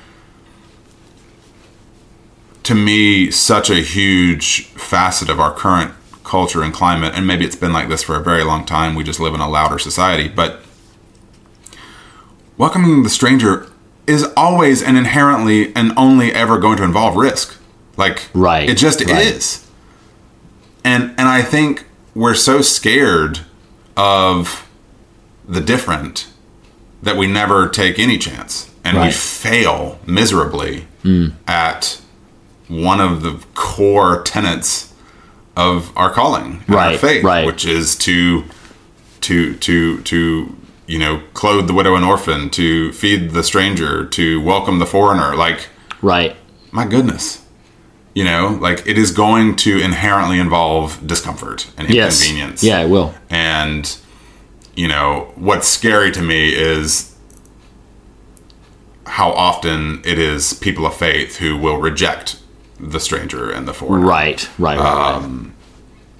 to me, such a huge facet of our current culture and climate, and maybe it's been like this for a very long time. We just live in a louder society, but welcoming the stranger is always and inherently and only ever going to involve risk. Like, Right, it just right. is. And and I think we're so scared of the different that we never take any chance, and we fail miserably Hmm. at one of the core tenets of our calling, and our Right, faith, right. which is to to to to you know clothe the widow and orphan, to feed the stranger, to welcome the foreigner. Like Right. my goodness, you know, like it is going to inherently involve discomfort and Yes. inconvenience. Yeah, it will. And you know what's scary to me is how often it is people of faith who will reject the stranger and the foreigner. Right. Right. Right. Um, right.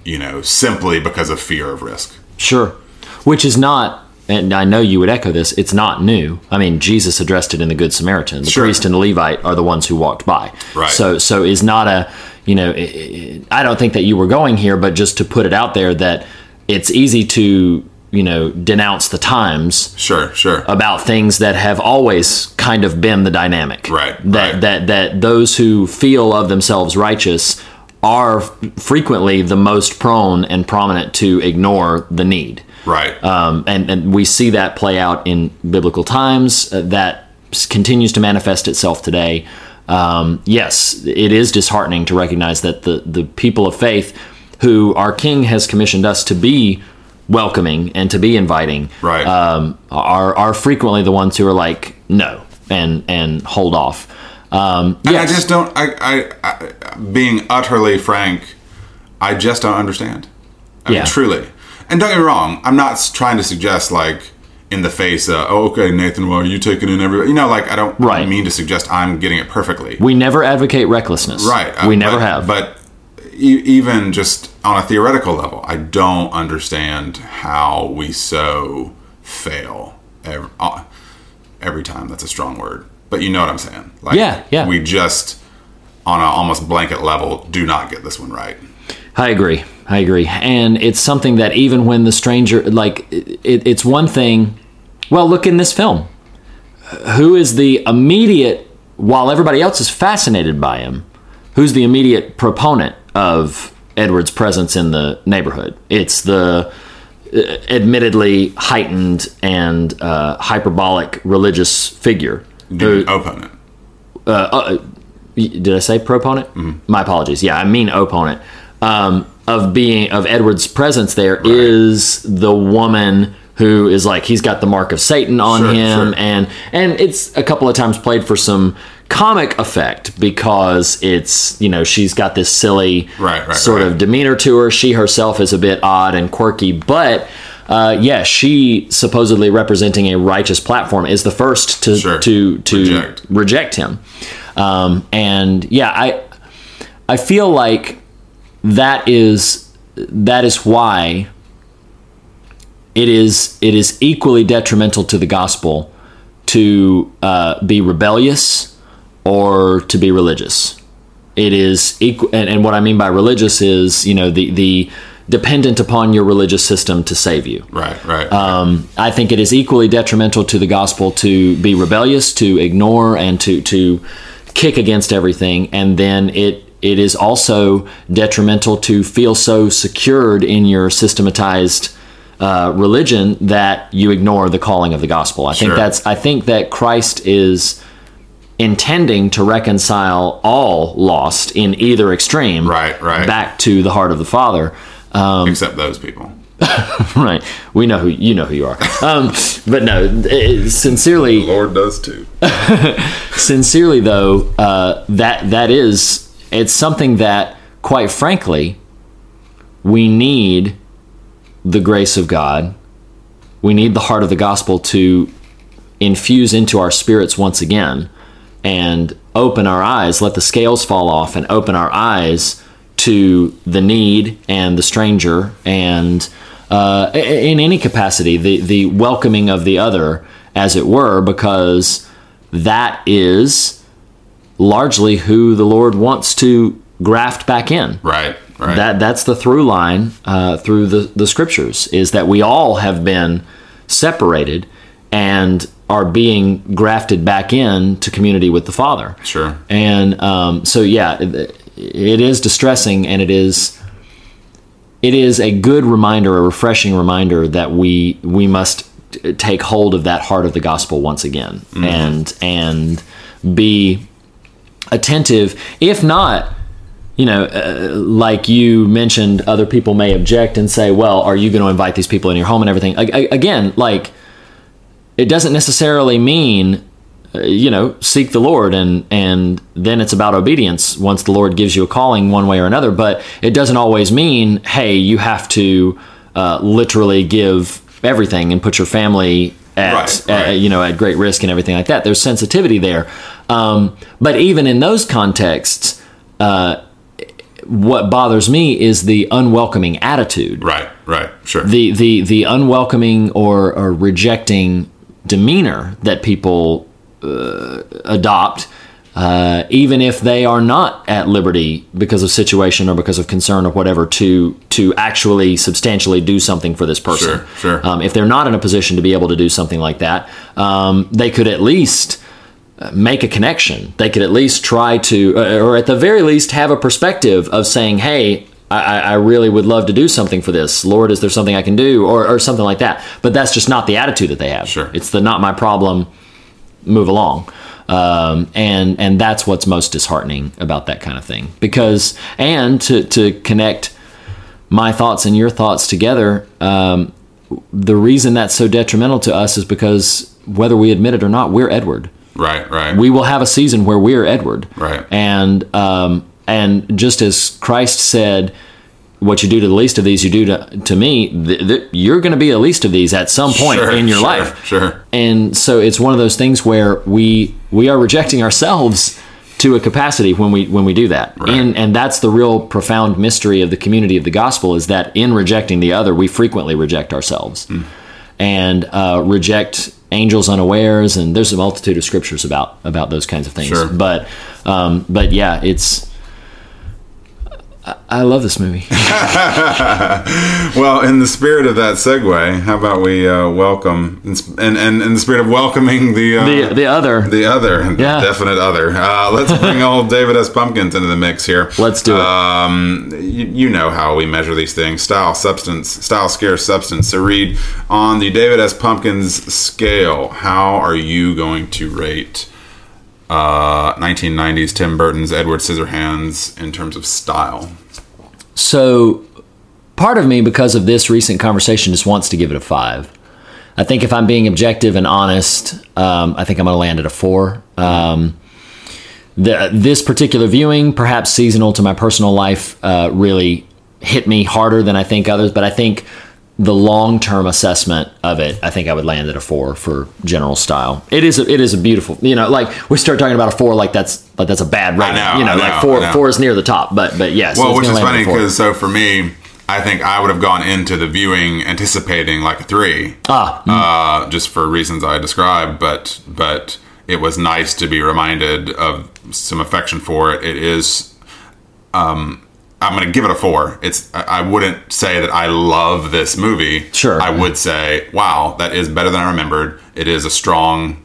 You know, simply because of fear of risk. Sure. Which is not, and I know you would echo this, it's not new. I mean, Jesus addressed it in the Good Samaritan. The Sure. priest and the Levite are the ones who walked by. Right. So, so is not a, you know, i- don't think that you were going here, but just to put it out there that it's easy to, you know, denounce the times Sure, sure. about things that have always kind of been the dynamic. Right, That right. that that those who feel of themselves righteous are frequently the most prone and prominent to ignore the need. Right. Um, and, and we see that play out in biblical times. Uh, that continues to manifest itself today. Um, yes, it is disheartening to recognize that the, the people of faith, who our King has commissioned us to be welcoming and to be inviting, Right. um, are are frequently the ones who are like no and and hold off. Um, And yes. I just don't. I, I, I, being utterly frank, I just don't understand. I Yeah. mean, truly. And don't get me wrong. I'm not trying to suggest like in the face. Uh, oh, okay, Nathan. Well, are you taking in everybody? You know, like I don't Right. mean to suggest I'm getting it perfectly. we never advocate recklessness. right. uh, We never but- have. But e- even just on a theoretical level, I don't understand how we so fail every, uh, every time. That's a strong word, but you know what I'm saying. Like, Yeah, yeah. We just on an almost blanket level do not get this one right. I agree. I agree. And it's something that even when the stranger, like, it, it's one thing. Well, look in this film. Who is the immediate, while everybody else is fascinated by him, who's the immediate proponent of Edward's presence in the neighborhood? It's the uh, admittedly heightened and uh, hyperbolic religious figure. The opponent. did I say proponent? My apologies. Yeah, I mean opponent. Um, of being of Edward's presence there is the woman who is like he's got the mark of Satan on Sure, him, sure. and and it's a couple of times played for some comic effect because it's you know she's got this silly Right, right, sort right. of demeanor to her. She herself is a bit odd and quirky, but. Uh, yeah, she supposedly representing a righteous platform is the first to Sure. to to Reject. reject him. Um, and yeah, I I feel like that is that is why it is it is equally detrimental to the gospel to uh, be rebellious or to be religious. It is equal, and, and what I mean by religious is you know the the dependent upon your religious system to save you. Right, right. Um, I think it is equally detrimental to the gospel to be rebellious, to ignore, and to to kick against everything. And then it it is also detrimental to feel so secured in your systematized uh, religion that you ignore the calling of the gospel. I think that's I think that Christ is intending to reconcile all lost in either extreme Right, right. back to the heart of the Father. Um, Except those people. right. We know who you know who you are. Um, but no, sincerely, Lord does too. sincerely though, uh, that that is it's something that, quite frankly, we need the grace of God. We need the heart of the gospel to infuse into our spirits once again and open our eyes, let the scales fall off, and open our eyes to the need and the stranger, and uh, in any capacity, the the welcoming of the other, as it were, because that is largely who the Lord wants to graft back in. Right, right. That that's the through line uh, through the the scriptures is that we all have been separated and are being grafted back in to community with the Father. Sure. And um, so yeah, it, it is distressing, and it is it is a good reminder, a refreshing reminder that we we must t- take hold of that heart of the gospel once again, and and be attentive. If not, you know, uh, like you mentioned, other people may object and say, "Well, are you going to invite these people in your home and everything?" A- a- Again, like it doesn't necessarily mean uh, you know seek the lord and and then it's about obedience once the lord gives you a calling one way or another but it doesn't always mean hey you have to uh, literally give everything and put your family at Right, right. you know at great risk and everything like that there's sensitivity there um, but even in those contexts uh, what bothers me is the unwelcoming attitude Right, right. Sure. the the the unwelcoming or, or rejecting demeanor that people uh, adopt, uh, even if they are not at liberty because of situation or because of concern or whatever, to to actually substantially do something for this person. Sure, sure. Um, if they're not in a position to be able to do something like that, um, they could at least uh, make a connection. They could at least try to, uh, or at the very least, have a perspective of saying, "Hey, I, I I really would love to do something for this. Lord, is there something I can do?" Or, or something like that. But that's just not the attitude that they have. Sure. It's the not my problem. Move along. Um, and and that's what's most disheartening about that kind of thing. Because and to to connect my thoughts and your thoughts together, um, the reason that's so detrimental to us is because whether we admit it or not, we're Edward right, right. we will have a season where we're Edward. Right. And um, and just as Christ said, "What you do to the least of these, you do to to me." Th- th- you're going to be a least of these at some point Sure, in your sure, life. Sure. And so it's one of those things where we we are rejecting ourselves to a capacity when we when we do that. Right. And and that's the real profound mystery of the community of the gospel is that in rejecting the other, we frequently reject ourselves. Hmm. And uh, reject angels unawares, and there's a multitude of scriptures about about those kinds of things. Sure. But um, but yeah, it's I- love this movie. Well, in the spirit of that segue, how about we uh, welcome and and in the spirit of welcoming the uh, the the other. the other, Yeah. definite other. Uh, let's bring old David S. Pumpkins into the mix here. Let's do it. Um, you, you know how we measure these things: style, substance, style, scares, substance. So, Reed on the David S. Pumpkins scale. How are you going to rate uh, 1990s Tim Burton's Edward Scissorhands in terms of style? So, part of me, because of this recent conversation, just wants to give it a five. I think if I'm being objective and honest, um, I think I'm going to land at a four. Um, the, this particular viewing, perhaps seasonal to my personal life, uh, really hit me harder than I think others. But I think the long term assessment of it, I think I would land at a four for general style. It is a, it is a beautiful, you know, like we start talking about a four, like that's like that's a bad rating. know, you know, know, like four know. four is near the top. But but yes, Well, which is funny because so for me, I think I would have gone into the viewing anticipating like a three, ah uh, just for reasons I described. But but it was nice to be reminded of some affection for it. It is. Um, I'm going to give it a four. It's. I wouldn't say that I love this movie. Sure. I would say, wow, that is better than I remembered. It is a strong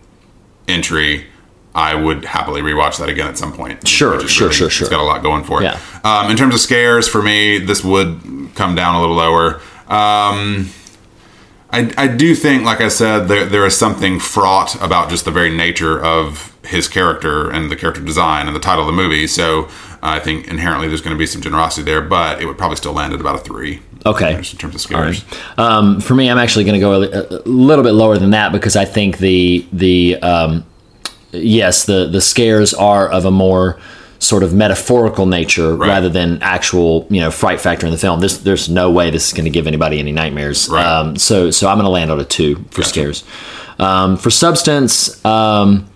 entry. I would happily rewatch that again at some point. Sure, sure, sure, sure. It's got a lot going for it. Yeah. Um, in terms of scares, for me, this would come down a little lower. Um, I, I do think, like I said, there, there is something fraught about just the very nature of his character and the character design and the title of the movie. So I think inherently there's going to be some generosity there, but it would probably still land at about a three. Okay. In terms of scares. Um, for me, I'm actually going to go a, a little bit lower than that because I think the the um, yes the the scares are of a more sort of metaphorical nature Right. rather than actual you know fright factor in the film. There's there's no way this is going to give anybody any nightmares. Right. Um, so so I'm going to land on a two for Gotcha. scares. Um, for substance. Um,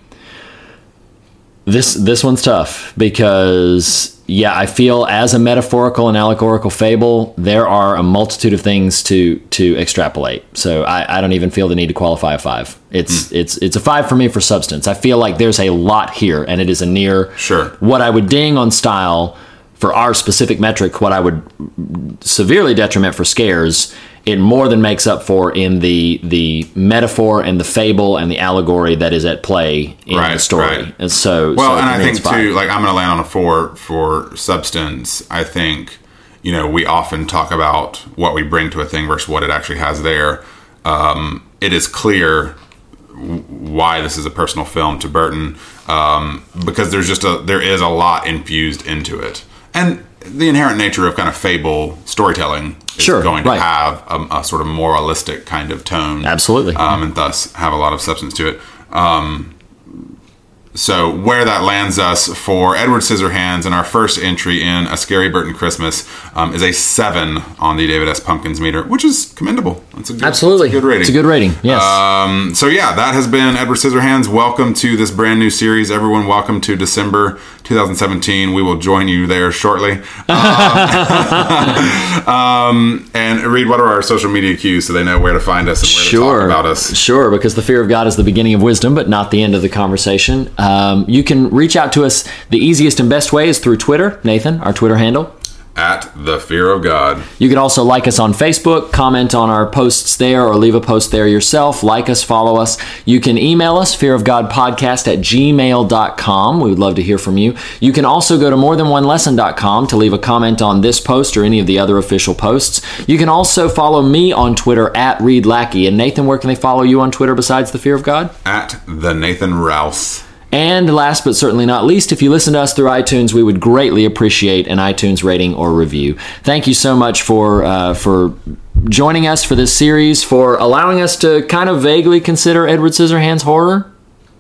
this this one's tough because yeah, I feel as a metaphorical and allegorical fable, there are a multitude of things to to extrapolate. So I, I don't even feel the need to qualify a five. It's Hmm. it's it's a five for me for substance. I feel like there's a lot here, and it is a near Sure. what I would ding on style for our specific metric. What I would severely detriment for scares. It more than makes up for in the the metaphor and the fable and the allegory that is at play in the story. right. And so, Well, so and I think too, like I'm going to land on a four for substance. I think, you know, we often talk about what we bring to a thing versus what it actually has there. Um, it is clear why this is a personal film to Burton um, because there's just a there is a lot infused into it, and the inherent nature of kind of fable storytelling is Sure, going to right. have a, a sort of moralistic kind of tone Absolutely. um, and thus have a lot of substance to it. Um, so where that lands us for Edward Scissorhands and our first entry in A Scary Burton Christmas um, is a seven on the David S. Pumpkins meter, which is commendable. It's a good, Absolutely. a good rating. It's a good rating. Yes. Um, so yeah, that has been Edward Scissorhands. Welcome to this brand new series, everyone. Welcome to December 2017. We will join you there shortly. Um, um, and Reed what are our social media cues so they know where to find us and where to sure. talk about us. Sure, because the fear of God is the beginning of wisdom, but not the end of the conversation. Um, you can reach out to us. The easiest and best way is through Twitter. Nathan, our Twitter handle. At the fear of God. You can also like us on Facebook, comment on our posts there, or leave a post there yourself. Like us, follow us. You can email us, fearofgodpodcast at gmail.com. We would love to hear from you. You can also go to morethanonelesson.com to leave a comment on this post or any of the other official posts. You can also follow me on Twitter at Reed Lackey. And Nathan, where can they follow you on Twitter besides the fear of God? At the Nathan Rouse. And last but certainly not least, if you listen to us through iTunes, we would greatly appreciate an iTunes rating or review. Thank you so much for uh, for joining us for this series, for allowing us to kind of vaguely consider Edward Scissorhands horror.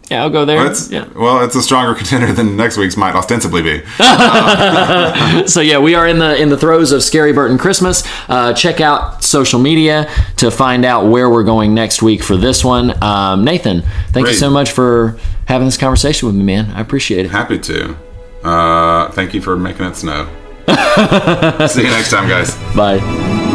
Yeah, I'll go there. Well, it's, yeah. well, it's a stronger contender than next week's might ostensibly be. So yeah, we are in the in the throes of Scary Burton Christmas. Uh, check out social media to find out where we're going next week for this one. Um, Nathan, thank you so much for having this conversation with me, man. I appreciate it. Happy to. Uh, thank you for making it snow. See you next time, guys. Bye.